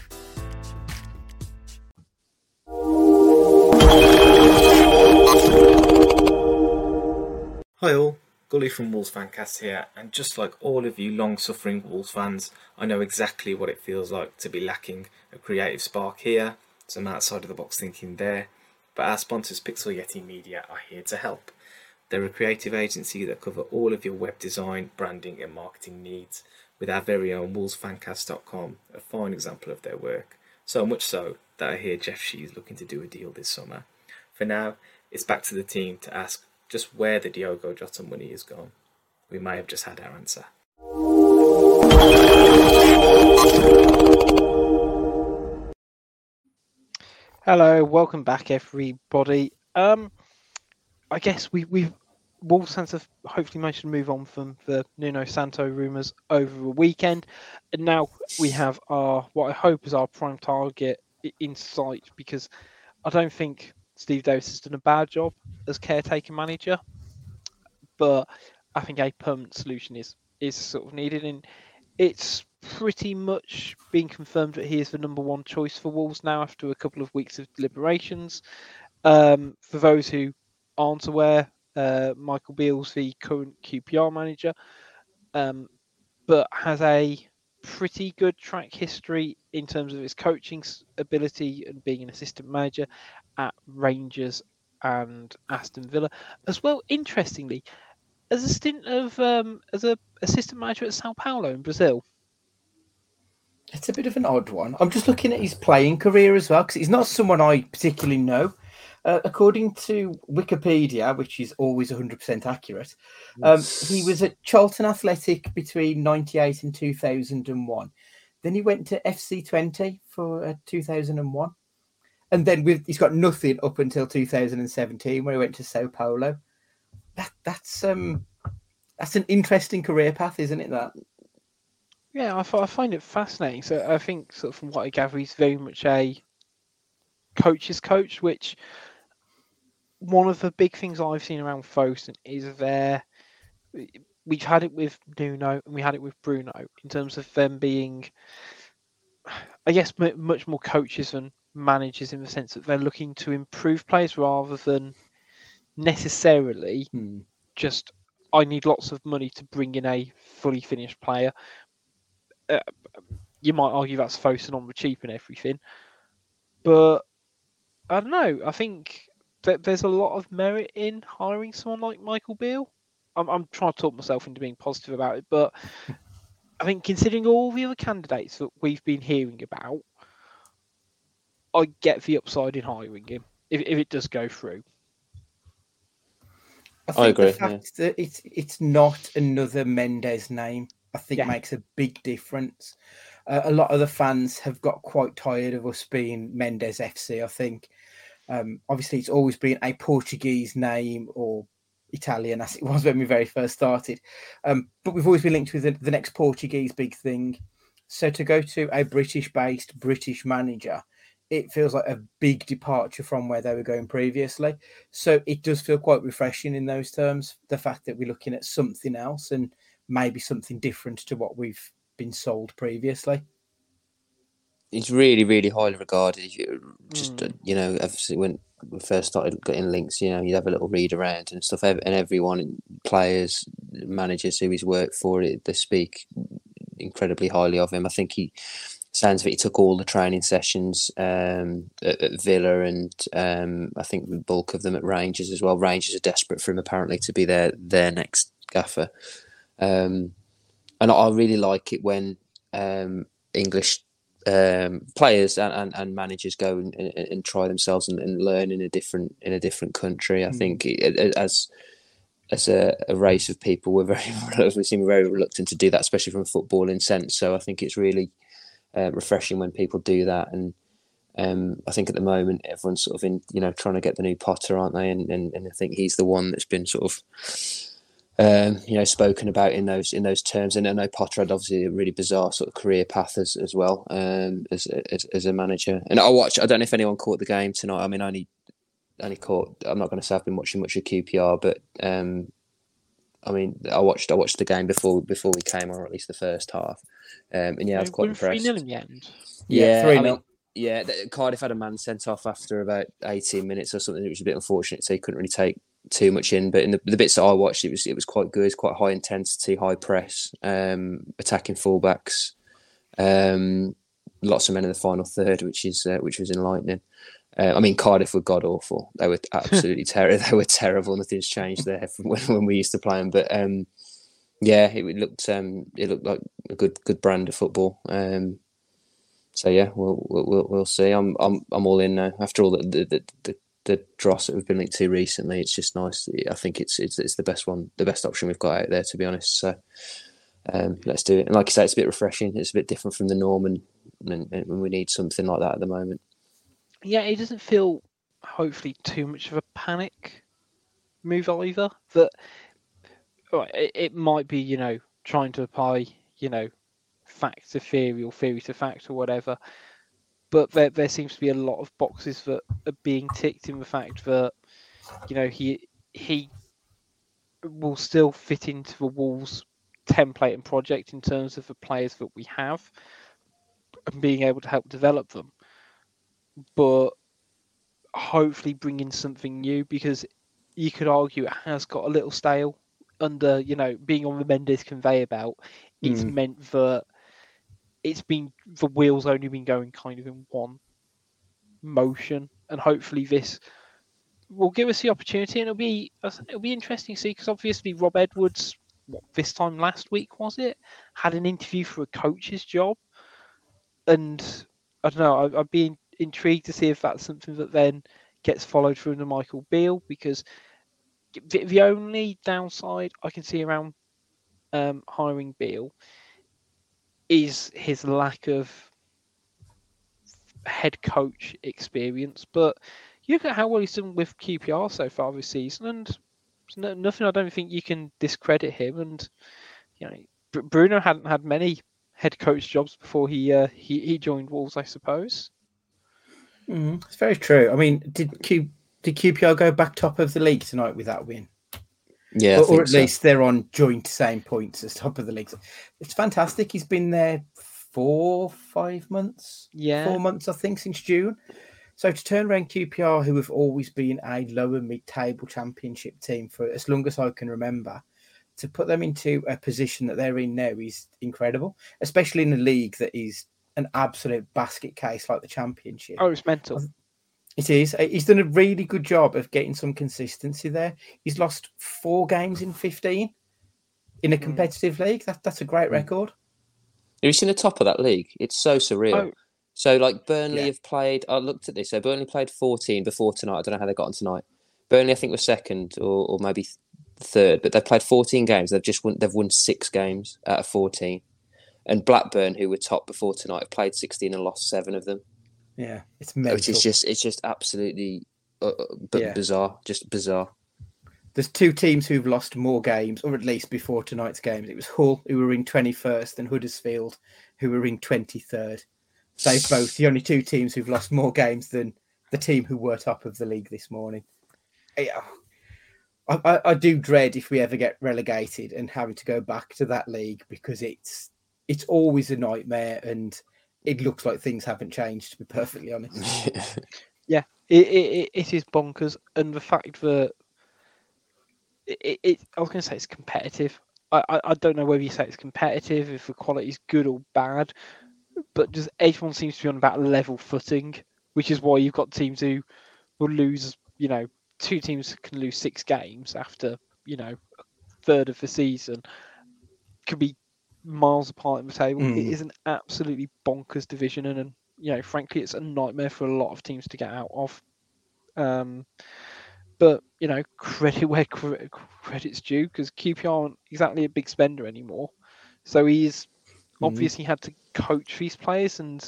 Hi all, Gully from Wolves Fancast here, and just like all of you long suffering Wolves fans, I know exactly what it feels like to be lacking a creative spark here, some outside of the box thinking there, but our sponsors Pixel Yeti Media are here to help. They're a creative agency that cover all of your web design, branding, and marketing needs, with our very own WolvesFancast.com, a fine example of their work. So much so that I hear Jeff Shi is looking to do a deal this summer. For now, it's back to the team to ask just where the Diogo Jota money is gone. We may have just had our answer. Hello, welcome back, everybody. Um, I guess we we've Wolves fans have hopefully managed to move on from the Nuno Santo rumours over the weekend, and now we have our what I hope is our prime target in sight because I don't think Steve Davis has done a bad job as caretaker manager, but I think a permanent solution is is sort of needed, and it's pretty much been confirmed that he is the number one choice for Wolves now after a couple of weeks of deliberations. Um, for those who aren't aware, uh, Michael Beale's the current QPR manager, um, but has a pretty good track history in terms of his coaching ability and being an assistant manager at Rangers and Aston Villa, as well. Interestingly, as a stint of um, as a assistant manager at Sao Paulo in Brazil. It's a bit of an odd one. I'm just looking at his playing career as well because he's not someone I particularly know. Uh, according to Wikipedia, which is always 100% accurate, um, he was at Charlton Athletic between 98 and 2001. Then he went to FC Twente for uh, 2001. And then with, he's got nothing up until 2017 when he went to Sao Paulo. That, that's um that's an interesting career path, isn't it? That yeah, I, I find it fascinating. So I think, sort of from what I gather, he's very much a coach's coach, which one of the big things I've seen around Fosun is there. We've had it with Nuno and we had it with Bruno in terms of them being, I guess, much more coaches than managers in the sense that they're looking to improve players rather than necessarily hmm. just I need lots of money to bring in a fully finished player. Uh, you might argue that's Fosun on the cheap and everything, but I don't know. I think that there's a lot of merit in hiring someone like Michael Beale. I'm, I'm trying to talk myself into being positive about it, but <laughs> I think considering all the other candidates that we've been hearing about, I get the upside in hiring him if, if it does go through. I, think I agree. The fact yeah. that it's it's not another Mendes name, I think Yeah. makes a big difference. Uh, a lot of the fans have got quite tired of us being Mendes FC. I think. Um, obviously, it's always been a Portuguese name or Italian, as it <laughs> was when we very first started. Um, but we've always been linked with the, the next Portuguese big thing. So to go to a British-based British manager, it feels like a big departure from where they were going previously. So it does feel quite refreshing in those terms. The fact that we're looking at something else and maybe something different to what we've been sold previously. He's really, really highly regarded. If you just, Mm. you know, obviously when we first started getting links, you know, you'd have a little read around and stuff. And everyone, players, managers who he's worked for, it they speak incredibly highly of him. I think he sounds that he took all the training sessions um, at, at Villa and um, I think the bulk of them at Rangers as well. Rangers are desperate for him apparently to be their their next gaffer. Um, and I really like it when um, English um, players and, and, and managers go and, and, and try themselves and, and learn in a different in a different country. I Mm. think it, it- as as a, a race of people, we're very <laughs> we seem very reluctant to do that, especially from a footballing sense. So I think it's really uh, refreshing when people do that, and Um, I think at the moment everyone's sort of in, you know, trying to get the new Potter, aren't they? And and, and I think he's the one that's been sort of, um, you know, spoken about in those in those terms. And I know Potter had obviously a really bizarre sort of career path as as well um, as, as as a manager. And I watched. I don't know if anyone caught the game tonight. I mean, I only only caught. I'm not going to say I've been watching much of QPR, but um, I mean, I watched I watched the game before before we came, on, or at least the first half. Um, and yeah, I was quite impressed. Three 0 in the end. Yeah, three I nil. yeah. Cardiff had a man sent off after about 18 minutes or something. It was a bit unfortunate, so he couldn't really take too much in. But in the, the bits that I watched, it was it was quite good. It's quite high intensity, high press, um, attacking fullbacks. Um, lots of men in the final third, which is uh, which was enlightening. Uh, I mean, Cardiff were god awful. They were absolutely <laughs> terrible. They were terrible. Nothing's changed there from when, when we used to play them. But um, yeah, it looked um, it looked like a good good brand of football. Um, so yeah, we'll we'll we'll, we'll see. I'm I'm I'm all in now. After all the the, the, the the dross that we've been linked to recently, it's just nice. I think it's it's it's the best one, the best option we've got out there, to be honest. So um, let's do it. And like you say, it's a bit refreshing. It's a bit different from the norm, and, and, and we need something like that at the moment. Yeah, it doesn't feel hopefully too much of a panic move either. That right, it, it might be you know trying to apply you know fact to theory or theory to fact or whatever, but there there seems to be a lot of boxes that are being ticked in the fact that you know he he will still fit into the Wolves template and project in terms of the players that we have and being able to help develop them but hopefully bring in something new because you could argue it has got a little stale under you know being on the Mendes conveyor belt. It's Mm. meant that it's been the wheels only been going kind of in one motion, and hopefully this will give us the opportunity, and it'll be it'll be interesting to see because obviously Rob Edwards, what, this time last week was it, had an interview for a coach's job, and I don't know, I, I'd be in- intrigued to see if that's something that then gets followed through under Michael Beale because the, the only downside I can see around um, hiring Beale is his lack of head coach experience. But you look at how well he's done with QPR so far this season, and no, nothing I don't think you can discredit him. And you know, Br- Bruno hadn't had many head coach jobs before he uh, he, he joined Wolves, I suppose. Mm, it's very true. I mean, did Q did QPR go back top of the league tonight with that win? Yeah, I or, or at so. least they're on joint same points as top of the league. It's fantastic. He's been there four, five months, Yeah. four months, I think, since June. So to turn around QPR, who have always been a lower mid-table championship team for as long as I can remember, to put them into a position that they're in now is incredible, especially in a league that is an absolute basket case like the championship. Oh, it's mental. It is. Uh, He's done a really good job of getting some consistency there. He's lost four games in 15 in a Hmm. competitive league. That, that's a great record. Have you seen the top of that league? It's so surreal. Oh. So like Burnley Yeah. have played. I looked at this. So Burnley played 14 before tonight. I don't know how they got on tonight. Burnley, I think, was second or, or maybe third, but they've played 14 games. They've just won. They've won six games out of 14. And Blackburn, who were top before tonight, have played 16 and lost seven of them, Yeah, it's mental. which is just it's just absolutely uh, uh, b- Yeah. bizarre, just bizarre. There's two teams who've lost more games, or at least before tonight's games. It was Hull, who were in 21st, and Huddersfield, who were in 23rd. They both the only two teams who've lost more games than the team who were top of the league this morning. Yeah. I, I, I do dread if we ever get relegated and having to go back to that league because it's it's always a nightmare and it looks like things haven't changed to be perfectly honest. <laughs> yeah, it, it- it is bonkers, and the fact that it, it, it I was going to say it's competitive. I, I, I don't know whether you say it's competitive, if the quality is good or bad, but just everyone seems to be on about level footing, which is why you've got teams who will lose. You know, two teams can lose six games after you know a third of the season. Could be miles apart in the table. It Mm. is an absolutely bonkers division, and, and you know, frankly, it's a nightmare for a lot of teams to get out of. Um, but you know, credit <laughs> where credit's due because QPR aren't exactly a big spender anymore. So he's Mhm. obviously had to coach these players and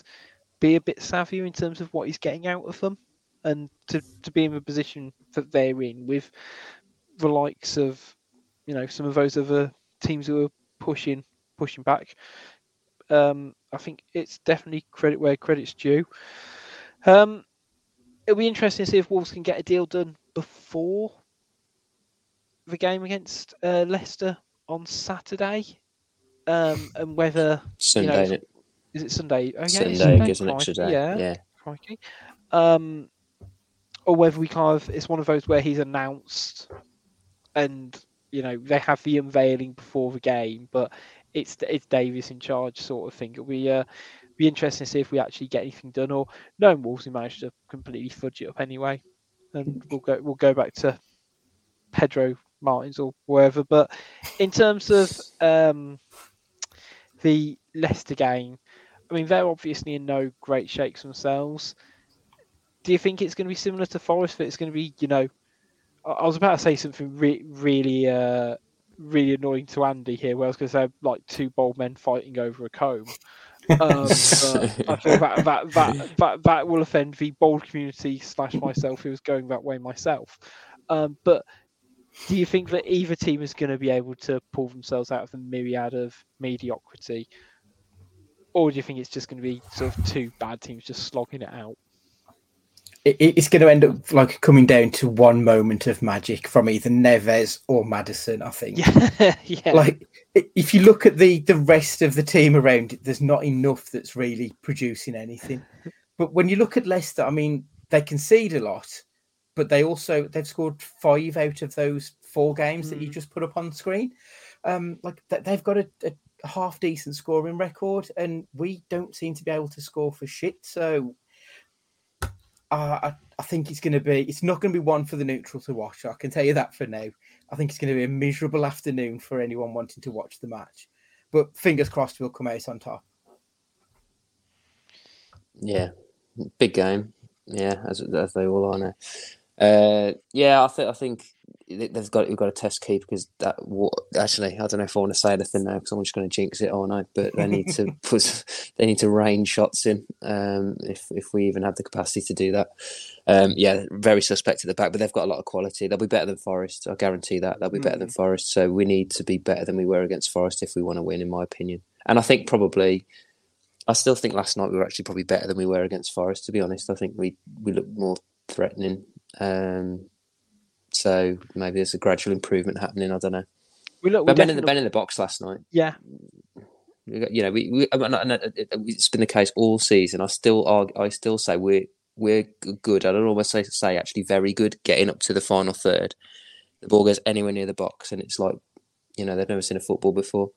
be a bit savvier in terms of what he's getting out of them, and to to be in the position that they're in with the likes of, you know, some of those other teams who are pushing pushing back. Um, I think it's definitely credit where credit's due. Um, it'll be interesting to see if Wolves can get a deal done before the game against uh, Leicester on Saturday, um, and whether Sunday. you know, is it Sunday? Oh, yeah, Sunday, Sunday gives an extra day. Yeah, yeah. crikey. Um, or whether we kind of it's one of those where he's announced, and you know they have the unveiling before the game, but it's it's Davis in charge sort of thing. It'll be uh, be interesting to see if we actually get anything done, or knowing Wolves, we managed to completely fudge it up anyway, and we'll go we'll go back to Pedro Martins or wherever. But in terms of um, the Leicester game, I mean they're obviously in no great shakes themselves. Do you think it's going to be similar to Forest? That it's going to be, you know, I was about to say something re- really, uh, really annoying to Andy here, where I was going to say like two bold men fighting over a comb. <laughs> Um, but I feel that that, that that that will offend the bold community slash myself who was going that way myself. Um, but do you think that either team is going to be able to pull themselves out of the myriad of mediocrity, or do you think it's just going to be sort of two bad teams just slogging it out? It, it's going to end up like coming down to one moment of magic from either Neves or Maddison. I think. Yeah, <laughs> yeah. Like if you look at the the rest of the team around it, there's not enough that's really producing anything. <laughs> But when you look at Leicester, I mean, they concede a lot, but they also they've scored five out of those four games that you just put up on screen. Um, like they've got a, a half decent scoring record, and we don't seem to be able to score for shit. So. I, I think it's going to be. It's not going to be one for the neutral to watch. I can tell you that for now. I think it's going to be a miserable afternoon for anyone wanting to watch the match. But fingers crossed, we'll come out on top. Yeah, big game. Yeah, as as they all are now. Uh, yeah, I think I think they've got we've got to test keep because that what actually I don't know if I want to say anything now because I'm just going to jinx it all night. But they need to <laughs> put they need to rain shots in um, if if we even have the capacity to do that. Um, yeah, very suspect at the back, but they've got a lot of quality. They'll be better than Forest. I guarantee that they'll be better than Forest. So we need to be better than we were against Forest if we want to win, in my opinion. And I think probably I still think last night we were actually probably better than we were against Forest. To be honest, I think we we looked more threatening. Um, so maybe there's a gradual improvement happening. I don't know. We look, we But men in the men in the box last night. yeah, You know, we, we it- it's been the case all season. I still argue, I still say we're we're good. I don't almost say say actually very good getting up to the final third. The ball goes anywhere near the box, and it's like you know they've never seen a football before.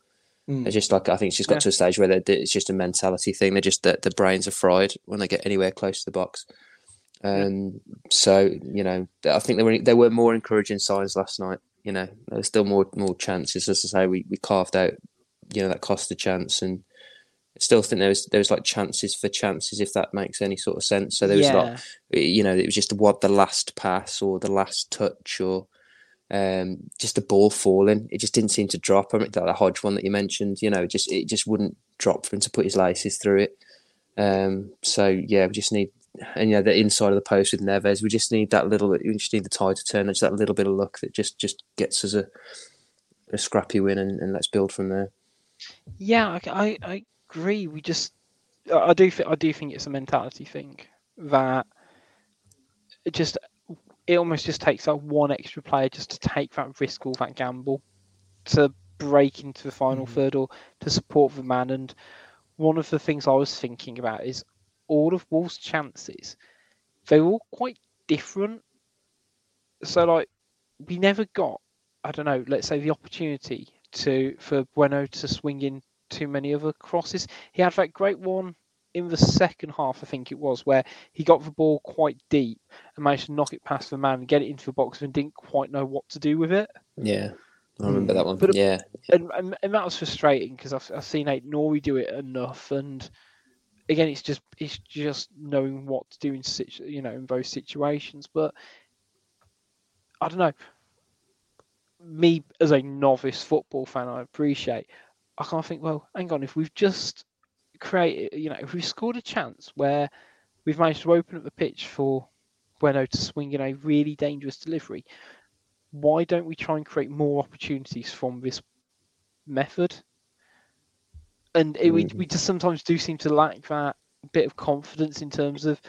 Mm. It's just like I think it's just got Yeah. to a stage where it's just a mentality thing. They're just the, the brains are fried when they get anywhere close to the box. Um, so you know, I think there were there were more encouraging signs last night. You know, there were still more more chances. As I say, we, we carved out, you know, that Costa chance, and I still think there was there was like chances for chances, if that makes any sort of sense. So there was like you know, it was just what the last pass or the last touch or um, just the ball falling. It just didn't seem to drop. I mean, that Hodge one that you mentioned, you know, just it just wouldn't drop for him to put his laces through it. Um, so yeah, we just need and yeah, the inside of the post with Neves, we just need that little bit. We just need the tide to turn. Just that little bit of luck that just just gets us a a scrappy win, and, and let's build from there. yeah. I, I, I agree. We just, I do, think I do think it's a mentality thing that it just, it almost just takes that one extra player just to take that risk or that gamble to break into the final mm. third or to support the man. And one of the things I was thinking about is all of Wolves' chances. They were all quite different. So like, we never got, I don't know, let's say the opportunity to for Bueno to swing in too many other crosses. He had that great one in the second half, I think it was, where he got the ball quite deep and managed to knock it past the man, get it into the box, and didn't quite know what to do with it. Yeah, I remember that one. But- yeah, And and, and that was frustrating because I've, I've seen Aït-Nouri do it enough, and again, it's just it's just knowing what to do in situ, you know in those situations. But I don't know. Me as a novice football fan, I appreciate. I can't think. Well, hang on. If we've just created, you know, if we've scored a chance where we've managed to open up the pitch for Bueno to swing in a really dangerous delivery, why don't we try and create more opportunities from this method? And it, we, we just sometimes do seem to lack that bit of confidence in terms of,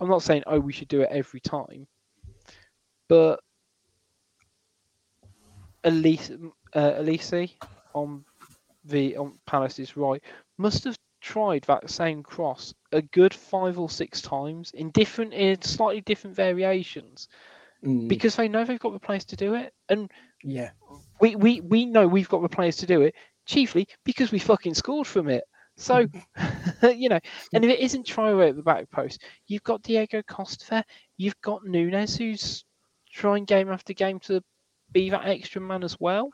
I'm not saying, oh, we should do it every time, but Olise, uh, Olise on the on Palace's right. Must have tried that same cross a good five or six times in different, in slightly different variations, Mm, because they know they've got the players to do it, and yeah, we we we know we've got the players to do it chiefly because we fucking scored from it. So, <laughs> you know, and if it isn't Traore at the back post, you've got Diego Costa there, you've got Nunes who's trying game after game to be that extra man as well.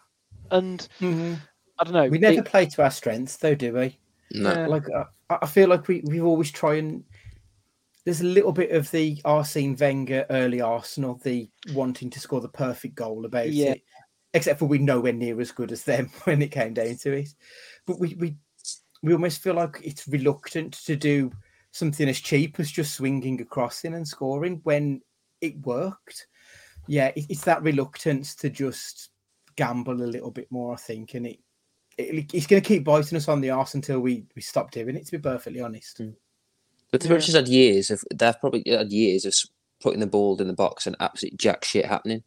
And Mhm. I don't know. we never it- play to our strengths, though, do we? No. Yeah. Like uh, I I feel like we we always try and there's a little bit of the Arsene Wenger early Arsenal, the wanting to score the perfect goal about Yeah. it. Except for we're nowhere near as good as them <laughs> when it came down to it. But we we we almost feel like it's reluctant to do something as cheap as just swinging across in and scoring when it worked. Yeah, it, it's that reluctance to just gamble a little bit more, I think, and it, it it's going to keep biting us on the arse until we we stop doing it. To be perfectly honest, hmm. But the British had years of they've probably had years of putting the ball in the box and absolute jack shit happening.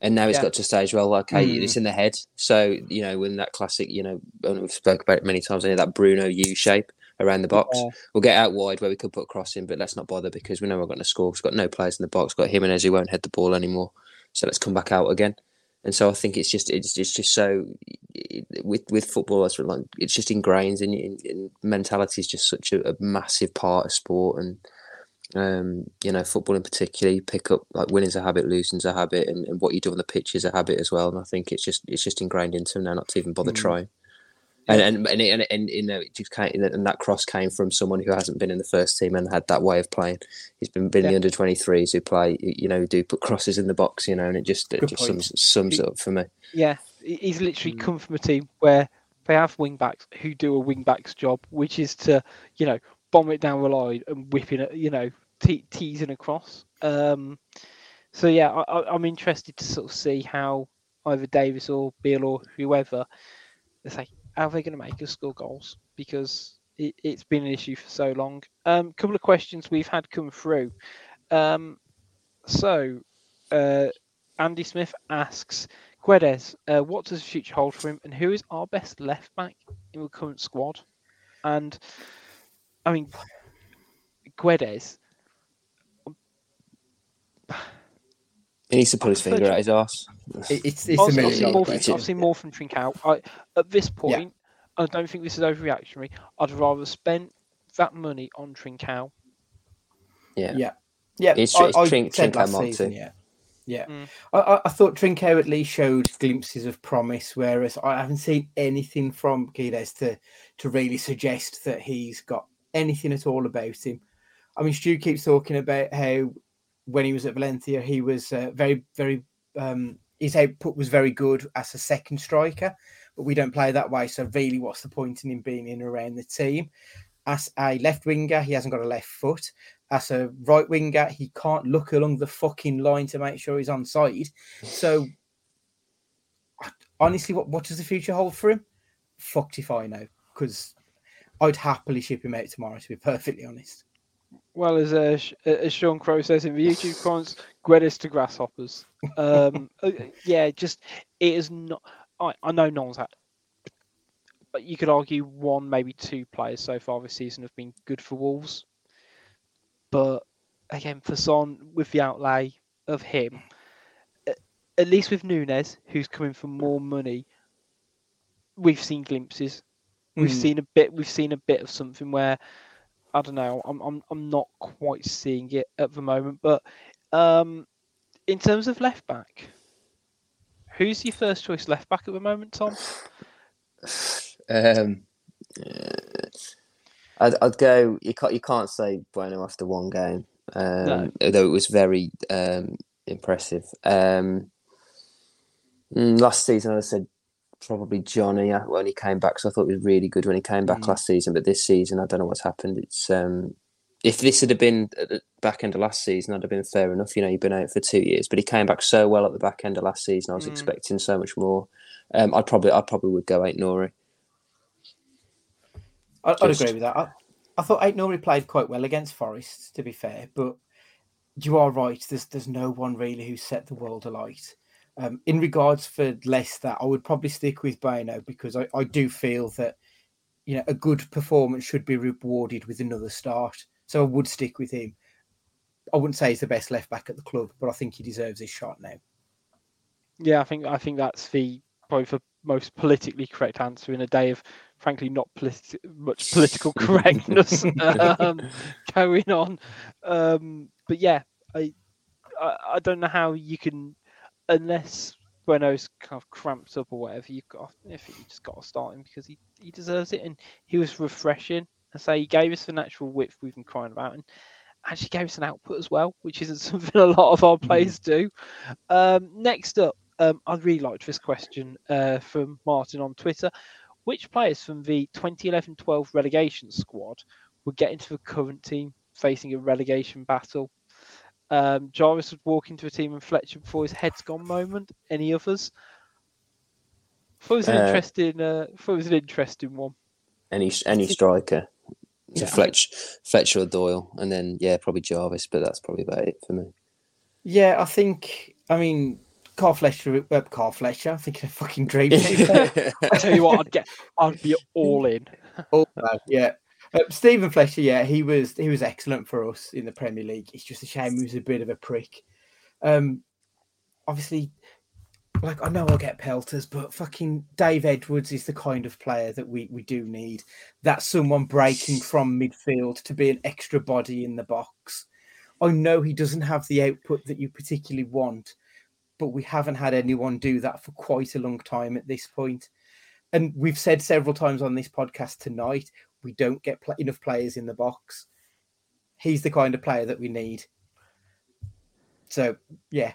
And now it's Yeah. got to a stage well like, hey, Mm. it's in the head. So you know, when that classic, you know, and we've spoke about it many times. I know that Bruno U shape around the box. Yeah. We'll get out wide where we could put a cross in, but let's not bother because we know we're going to score. We've got no players in the box. We've got Jimenez who won't head the ball anymore. So let's come back out again. And so I think it's just it's, it's just so with with football it's like it's just ingrained in, in, in mentality is just such a, a massive part of sport and um you know football in particular you pick up like winning's a habit losing's a habit and, and what you do on the pitch is a habit as well and I think it's just it's just ingrained into them now not to even bother Mm. trying and and and, and, and you know it just came, and that cross came from someone who hasn't been in the first team and had that way of playing he's been been in the under 23s who play you know do put crosses in the box you know and it just it Good just point. sums, sums it up for me yeah, he's literally Mm. come from a team where they have wing backs who do a wing back's job, which is to, you know, bomb it down the line and whipping it, you know, te- teasing across. Um, so yeah, I, I'm interested to sort of see how either Davis or Beale or whoever they say how they're they going to make us score goals because it, it's been an issue for so long. Um, couple of questions we've had come through. Um, so uh, Andy Smith asks. Guedes, uh, what does the future hold for him, and who is our best left back in the current squad? And I mean, Guedes, he needs to put his finger to- out his arse It- it's it's a I've, I've seen more from, question. I've seen more from Trincao. I, at this point, I don't think this is overreactionary. I'd rather spend that money on Trincao. yeah Yeah, yeah. It's- I, it's I Trink- said Trincao last Mark season, yeah, yeah. Mm. I, I, I thought Trincao at least showed glimpses of promise, whereas I haven't seen anything from Guedes to to really suggest that he's got anything at all about him. I mean, Stu keeps talking about how when he was at Valencia, he was uh, very, very. Um, his output was very good as a second striker, but we don't play that way. So really, what's the point in him being in around the team? As a left winger, he hasn't got a left foot. As a right winger, he can't look along the fucking line to make sure he's on side. So honestly, what, what does the future hold for him? Fucked if I know, because I'd happily ship him out tomorrow. To be perfectly honest. Well, as uh, uh, as Sean Crow says in the YouTube <laughs> comments, Guedes to grasshoppers. Um, uh, yeah, just it is not. I, I know no one's had, but you could argue one, maybe two players so far this season have been good for Wolves. But again, Fosun with the outlay of him, at least with Nunes, who's coming for more money, we've seen glimpses. We've Mm. seen a bit. We've seen a bit of something where I don't know. I'm I'm I'm not quite seeing it at the moment. But um, in terms of left back, who's your first choice left back at the moment, Tom? Um, uh, I'd, I'd go. You can't. You can't say Bueno after one game. Um, No. Although it was very um, impressive. Um, mm, last season, I said probably Jonny uh, when he came back. So I thought he was really good when he came back Mm. last season. But this season, I don't know what's happened. It's um, if this had been at the back end of last season, I'd have been fair enough. You know, he'd been out for two years, but he came back so well at the back end of last season. I was Mm. expecting so much more. Um, I'd probably, I probably would go Aït-Nouri. I, I'd agree with that. I, I thought Aït-Nouri played quite well against Forest, to be fair, but you are right. There's there's no one really who set the world alight. Um, in regards for Leicester, I would probably stick with Bueno because I, I do feel that you know a good performance should be rewarded with another start. So I would stick with him. I wouldn't say he's the best left back at the club, but I think he deserves his shot now. Yeah, I think I think that's the probably the most politically correct answer in a day of frankly not politi- much political <laughs> correctness <laughs> um, going on. Um, but yeah, I, I I don't know how you can unless Bueno's kind of cramped up or whatever. You've got if you just got to start him because he, he deserves it and he was refreshing. I say he gave us the natural width we've been crying about and actually gave us an output as well, which isn't <laughs> something a lot of our players do. Um, next up, um, I really liked this question uh, from Martin on Twitter. Which players from the 2011-12 relegation squad would get into the current team facing a relegation battle? Um, Jarvis would walk into a team and Fletcher before his head's gone moment. Any others? Thought it was an Uh, interesting. Uh, thought it was an interesting one. Any any striker. So Yeah. Fletch, Fletcher or Doyle, and then yeah, probably Jarvis, but that's probably about it for me. Yeah, I think. I mean, Carl Fletcher. Uh, Carl Fletcher. I think a fucking dream. team. <laughs> <laughs> I tell you what, I'd get. I'd be all in. Oh no, yeah. Uh, Steven Fletcher, yeah, he was he was excellent for us in the Premier League. It's just a shame he was a bit of a prick. Um, obviously, like I know I'll get pelters, but fucking Dave Edwards is the kind of player that we we do need. That's someone breaking from midfield to be an extra body in the box. I know he doesn't have the output that you particularly want, but we haven't had anyone do that for quite a long time at this point. And we've said several times on this podcast tonight, we don't get pl- enough players in the box. He's the kind of player that we need. So, yeah,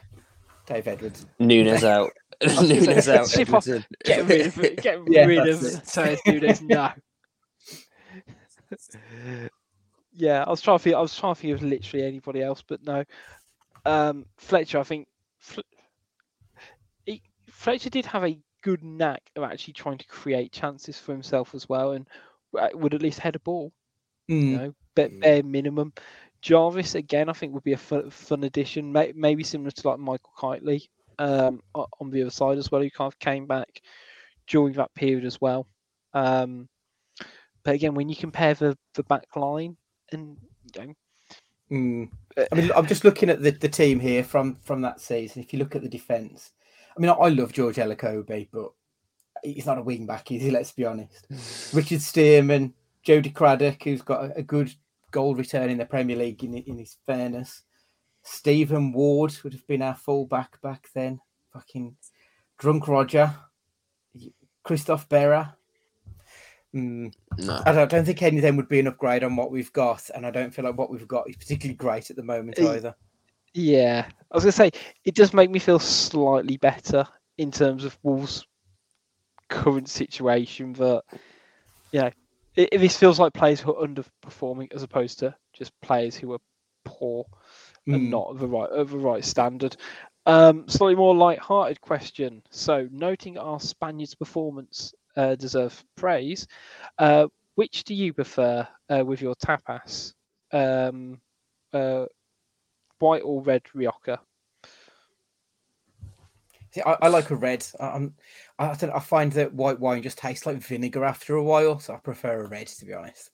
Dave Edwards. Nunes <laughs> out. <laughs> was Nunes out. ship off- Edwards in. Get rid of it. Get Yeah, rid of. Matheus Nunes now. <laughs> yeah, I was trying to think. I was trying to think of literally anybody else, but no. Um, Fletcher, I think Fl- he, Fletcher did have a good knack of actually trying to create chances for himself as well, and would at least head a ball. You know, but bare minimum. Jarvis again, I think would be a fun, fun addition. May, maybe similar to like Michael Kightly um, on the other side as well, who kind of came back during that period as well. Um, but again, when you compare the the back line and you know, Mm. I mean, I'm just looking at the, the team here from from that season. If you look at the defence, I mean, I, I love George Elokobi, but he's not a wing back, is he? Let's be honest. Richard Stearman, Jody Craddock, who's got a, a good goal return in the Premier League, in, in his fairness. Stephen Ward would have been our full back back then. Fucking drunk Roger, Christophe Berra. Mm, No. I don't, I don't think any of them would be an upgrade on what we've got, and I don't feel like what we've got is particularly great at the moment either. yeah, I was gonna say it does make me feel slightly better in terms of Wolves' current situation. That you know, it, it- this feels like players who are underperforming as opposed to just players who are poor and Mm. not of the right of the right standard. Um, slightly more light-hearted question. So, noting our Spaniards' performance uh, deserve praise. Uh, which do you prefer uh, with your tapas? Um, uh, white or red Rioja? See, I, I like a red. I, I'm, I, don't, I find that white wine just tastes like vinegar after a while, so I prefer a red to be honest.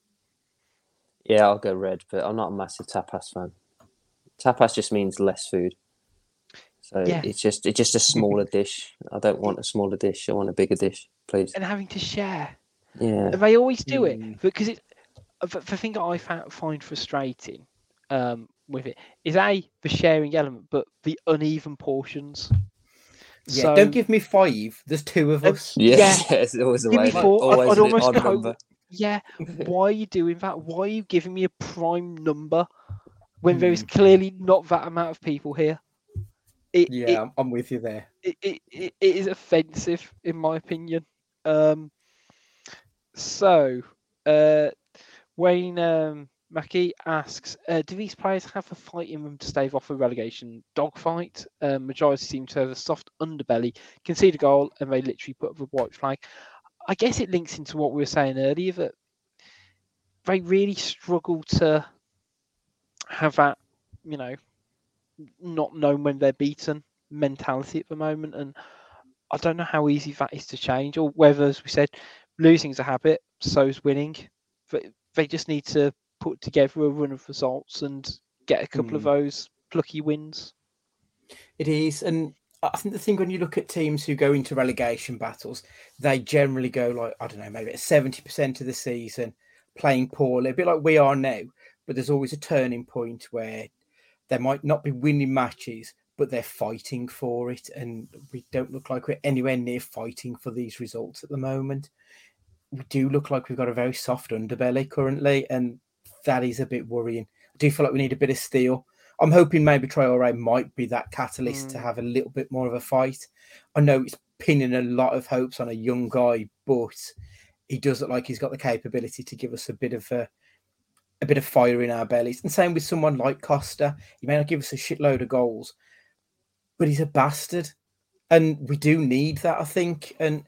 Yeah, I'll go red, but I'm not a massive tapas fan. Tapas just means less food. So Yeah. it's just it's just a smaller <laughs> dish. I don't want a smaller dish. I want a bigger dish, please. And having to share. Yeah. They always do it Mm. because it. uh, The, the thing that I find frustrating um, with it is a the sharing element, but the uneven portions. Yeah, So- don't give me five. There's two of us. <laughs> Yeah, Yeah. <laughs> it's always the Give way. me four. I'd- I'd an almost odd go- number. Yeah, <laughs> why are you doing that? Why are you giving me a prime number when there is clearly not that amount of people here? it, Yeah, it, I'm, I'm with you there. it, it, it it is offensive in my opinion. Um, so uh, Wayne um, Mackey asks, uh, do these players have a fight in them to stave off a relegation dogfight? Um, majority seem to have a soft underbelly, concede a goal, and they literally put up a white flag. I guess it links into what we were saying earlier that they really struggle to have that, you know, not knowing when they're beaten mentality at the moment. And I don't know how easy that is to change, or whether, as we said, losing is a habit, so is winning. But they just need to put together a run of results and get a couple of Mm. those plucky wins. It is, and I think the thing when you look at teams who go into relegation battles, they generally go like I don't know, maybe seventy percent of the season playing poorly, a bit like we are now. But there's always a turning point where they might not be winning matches, but they're fighting for it, and we don't look like we're anywhere near fighting for these results at the moment. We do look like we've got a very soft underbelly currently, and that is a bit worrying. I do feel like we need a bit of steel. I'm hoping maybe Traore might be that catalyst to Mm. have a little bit more of a fight. I know it's pinning a lot of hopes on a young guy, but he does look like he's got the capability to give us a bit of a a bit of fire in our bellies. And same with someone like Costa. He may not give us a shitload of goals, but he's a bastard. And we do need that, I think. And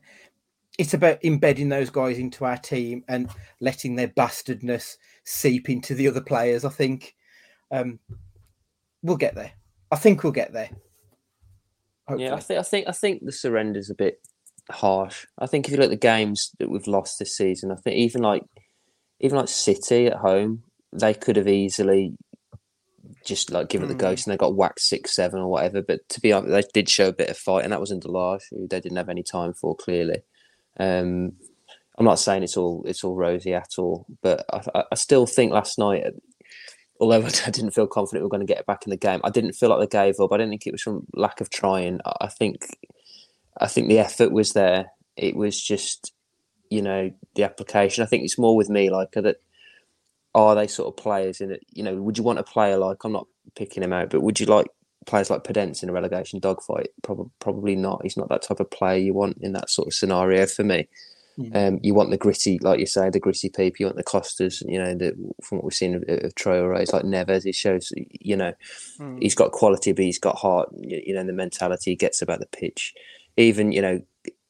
it's about embedding those guys into our team and letting their bastardness seep into the other players, I think. Um, we'll get there. I think we'll get there. Yeah, I think I think I think the surrender's a bit harsh. I think if you look at the games that we've lost this season, I think even like even like City at home, they could have easily just like given it the Mm. ghost and they got whacked six seven or whatever. But to be honest, they did show a bit of fight, and that was in Delage, who they didn't have any time for clearly. Um, I'm not saying it's all it's all rosy at all, but I, I- still think last night, although <laughs> I didn't feel confident we were going to get back in the game, I didn't feel like they gave up. I didn't think it was from lack of trying. I I think I think the effort was there. It was just, you know, the application. I think it's more with me like that. Are they sort of players in it? You know, would you want a player like I'm not picking him out, but would you like players like Podence in a relegation dogfight? Probably, probably not. He's not that type of player you want in that sort of scenario for me. Mm. Um, you want the gritty, like you say, the gritty people. You want the Costas. You know, the, from what we've seen of, of Traore, it's like Neves. He shows, you know, Mm. he's got quality, but he's got heart. You, you know, the mentality he gets about the pitch. Even you know,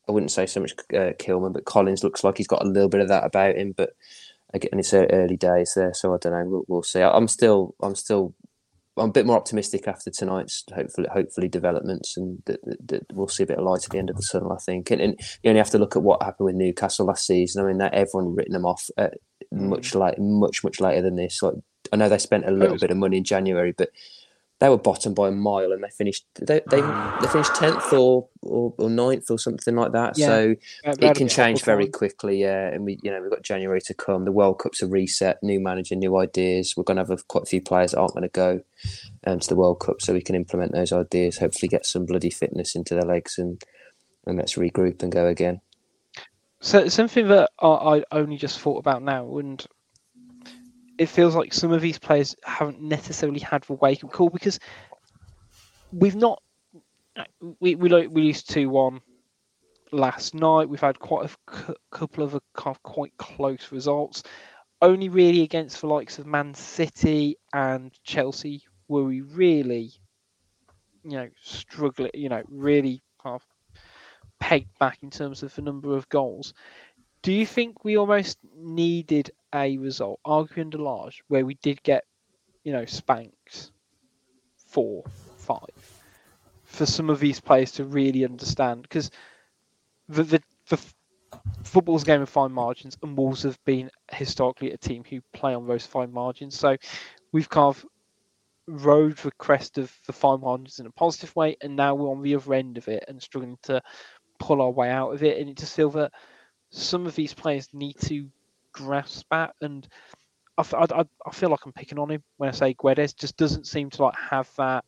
I wouldn't say so much uh, Kilman, but Collins looks like he's got a little bit of that about him. But again, it's early days there, so I don't know. We'll, we'll see. I'm still, I'm still, I'm a bit more optimistic after tonight's hopefully, hopefully developments, and that, that, that we'll see a bit of light at the end of the tunnel. I think, and, and you only have to look at what happened with Newcastle last season. I mean, that everyone written them off at much like much much later than this. Like I know they spent a little was- bit of money in January, but they were bottom by a mile, and they finished they they, they finished tenth or, or or ninth or something like that. Yeah. So it can change very quickly, yeah. And we, you know, we've got January to come. The World Cup's a reset, new manager, new ideas. We're going to have a, quite a few players that aren't going to go um, to the World Cup, so we can implement those ideas. Hopefully, get some bloody fitness into their legs, and and let's regroup and go again. So something that I, I only just thought about now, and it feels like some of these players haven't necessarily had the wake up call because we've not. We we like we used two one last night. We've had quite a couple of, uh, kind of quite close results. Only really against the likes of Man City and Chelsea were we really, you know, struggling. You know, really kind pegged back in terms of the number of goals. Do you think we almost needed a result, arguably under Lage, where we did get, you know, spanked four, five, for some of these players to really understand? Because the, the, the football's game of fine margins, and Wolves have been historically a team who play on those fine margins. So we've kind of rode the crest of the fine margins in a positive way, and now we're on the other end of it and struggling to pull our way out of it. And it just feels that some of these players need to grasp that. And I feel like I'm picking on him when I say Guedes just doesn't seem to like have that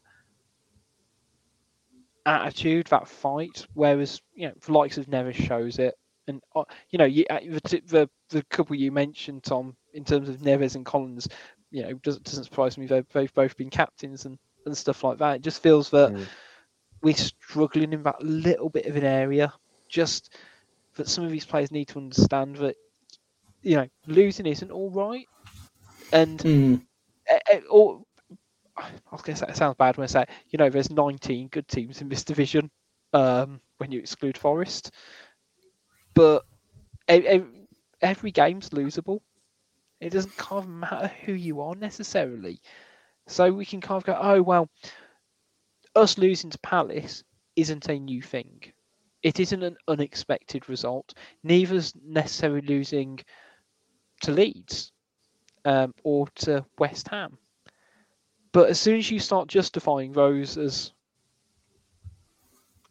attitude, that fight. Whereas you know, the likes of Neves shows it. And uh, you know, you, uh, the, the the couple you mentioned, Tom, in terms of Neves and Collins, you know, doesn't doesn't surprise me. They've, they've both been captains and, and stuff like that. It just feels that Mm. we're struggling in that little bit of an area. Just that some of these players need to understand that you know losing isn't all right, and Mm. or I was going to say it sounds bad when I say it, you know there's 19 good teams in this division um, when you exclude Forest, but every game's losable. It doesn't kind of matter who you are necessarily. So we can kind of go, oh well, us losing to Palace isn't a new thing. It isn't an unexpected result. Neither's necessarily losing to Leeds um, or to West Ham. But as soon as you start justifying those as,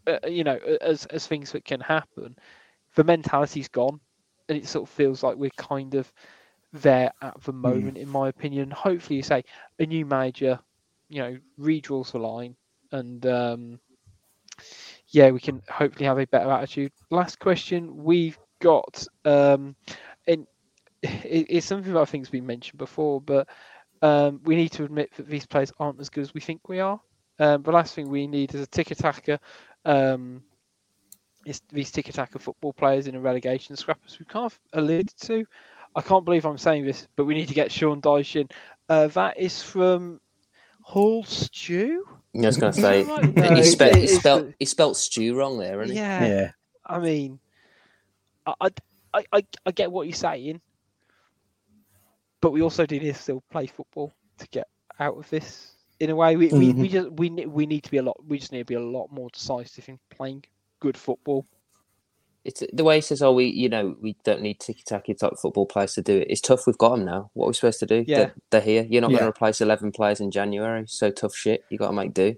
uh, you know, as as things that can happen, the mentality's gone, and it sort of feels like we're kind of there at the moment, in my opinion. Hopefully, you say a new manager, you know, redraws the line, and um, yeah, we can hopefully have a better attitude. Last question we've got, um, and it, it's something that I think's been mentioned before, but um, we need to admit that these players aren't as good as we think we are. Um, the last thing we need is a tiki-taka. Um, it's these tiki-taka football players in a relegation scrap, as we kind of alluded to. I can't believe I'm saying this, but we need to get Sean Dyche in. Uh, that is from Hall Stew. I was going <laughs> to say, right? No, he, it- spelled, he, spelled, the- he spelled stew wrong there, isn't he? Yeah, Yeah. I mean, I, I, I, I- I get what you're saying, but we also do need to still play football to get out of this. In a way, we, we, we mm-hmm. just we we need to be a lot. We just need to be a lot more decisive in playing good football. It's the way he says, "Oh, we, you know, we don't need tiki-taka type football players to do it." It's tough. We've got them now. What are we supposed to do? Yeah. They're, they're here. You're not going to replace eleven players in January. So tough shit. You got to make do.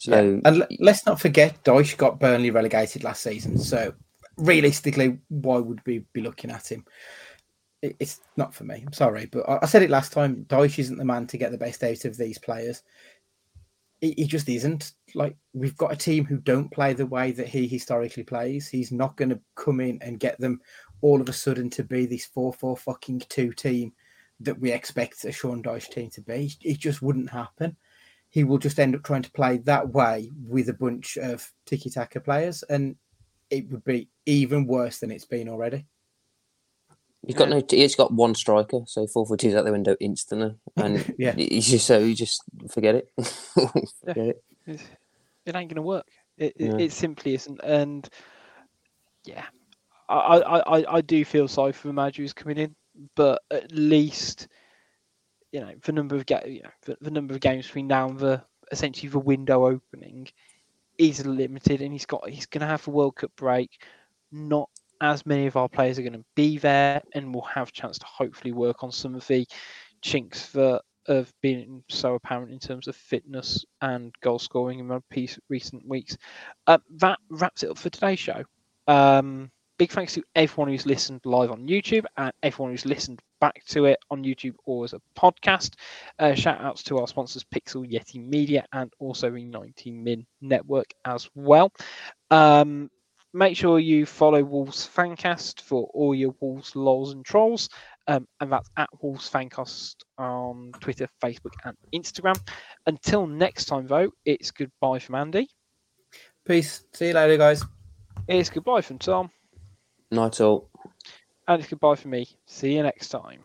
Yeah. So And l- let's not forget, Dyche got Burnley relegated last season. So realistically, why would we be looking at him? It- It's not for me. I'm sorry, but I I said it last time. Dyche isn't the man to get the best out of these players. He just isn't. Like we've got a team who don't play the way that he historically plays. He's not going to come in and get them all of a sudden to be this four-four fucking two team that we expect a Sean Dyche team to be. It just wouldn't happen he will just end up trying to play that way with a bunch of tiki taka players, and it would be even worse than it's been already. He's got no. He's got one striker. So four footies out the window instantly, <laughs> and Yeah. he's just so you just forget it. <laughs> forget it. It's, it ain't gonna work. It, it, Yeah. it simply isn't. And yeah, I, I, I, I do feel sorry for the coming in, but at least you know the number of ga- you know, the, the number of games between now and the essentially the window opening is limited, and he's got he's gonna have a World Cup break. Not as many of our players are going to be there, and we'll have a chance to hopefully work on some of the chinks that have been so apparent in terms of fitness and goal scoring in piece recent weeks. Uh, that wraps it up for today's show. Um, big thanks to everyone who's listened live on YouTube and everyone who's listened back to it on YouTube or as a podcast. Uh, shout outs to our sponsors Pixel Yeti Media and also the 19 Min Network as well. Um, make sure you follow Wolves Fancast for all your Wolves lols and trolls. Um, and that's at Wolves Fancast on Twitter, Facebook, and Instagram. Until next time, though, it's goodbye from Andy. Peace. See you later, guys. It's goodbye from Tom. Night all. And it's goodbye from me. See you next time.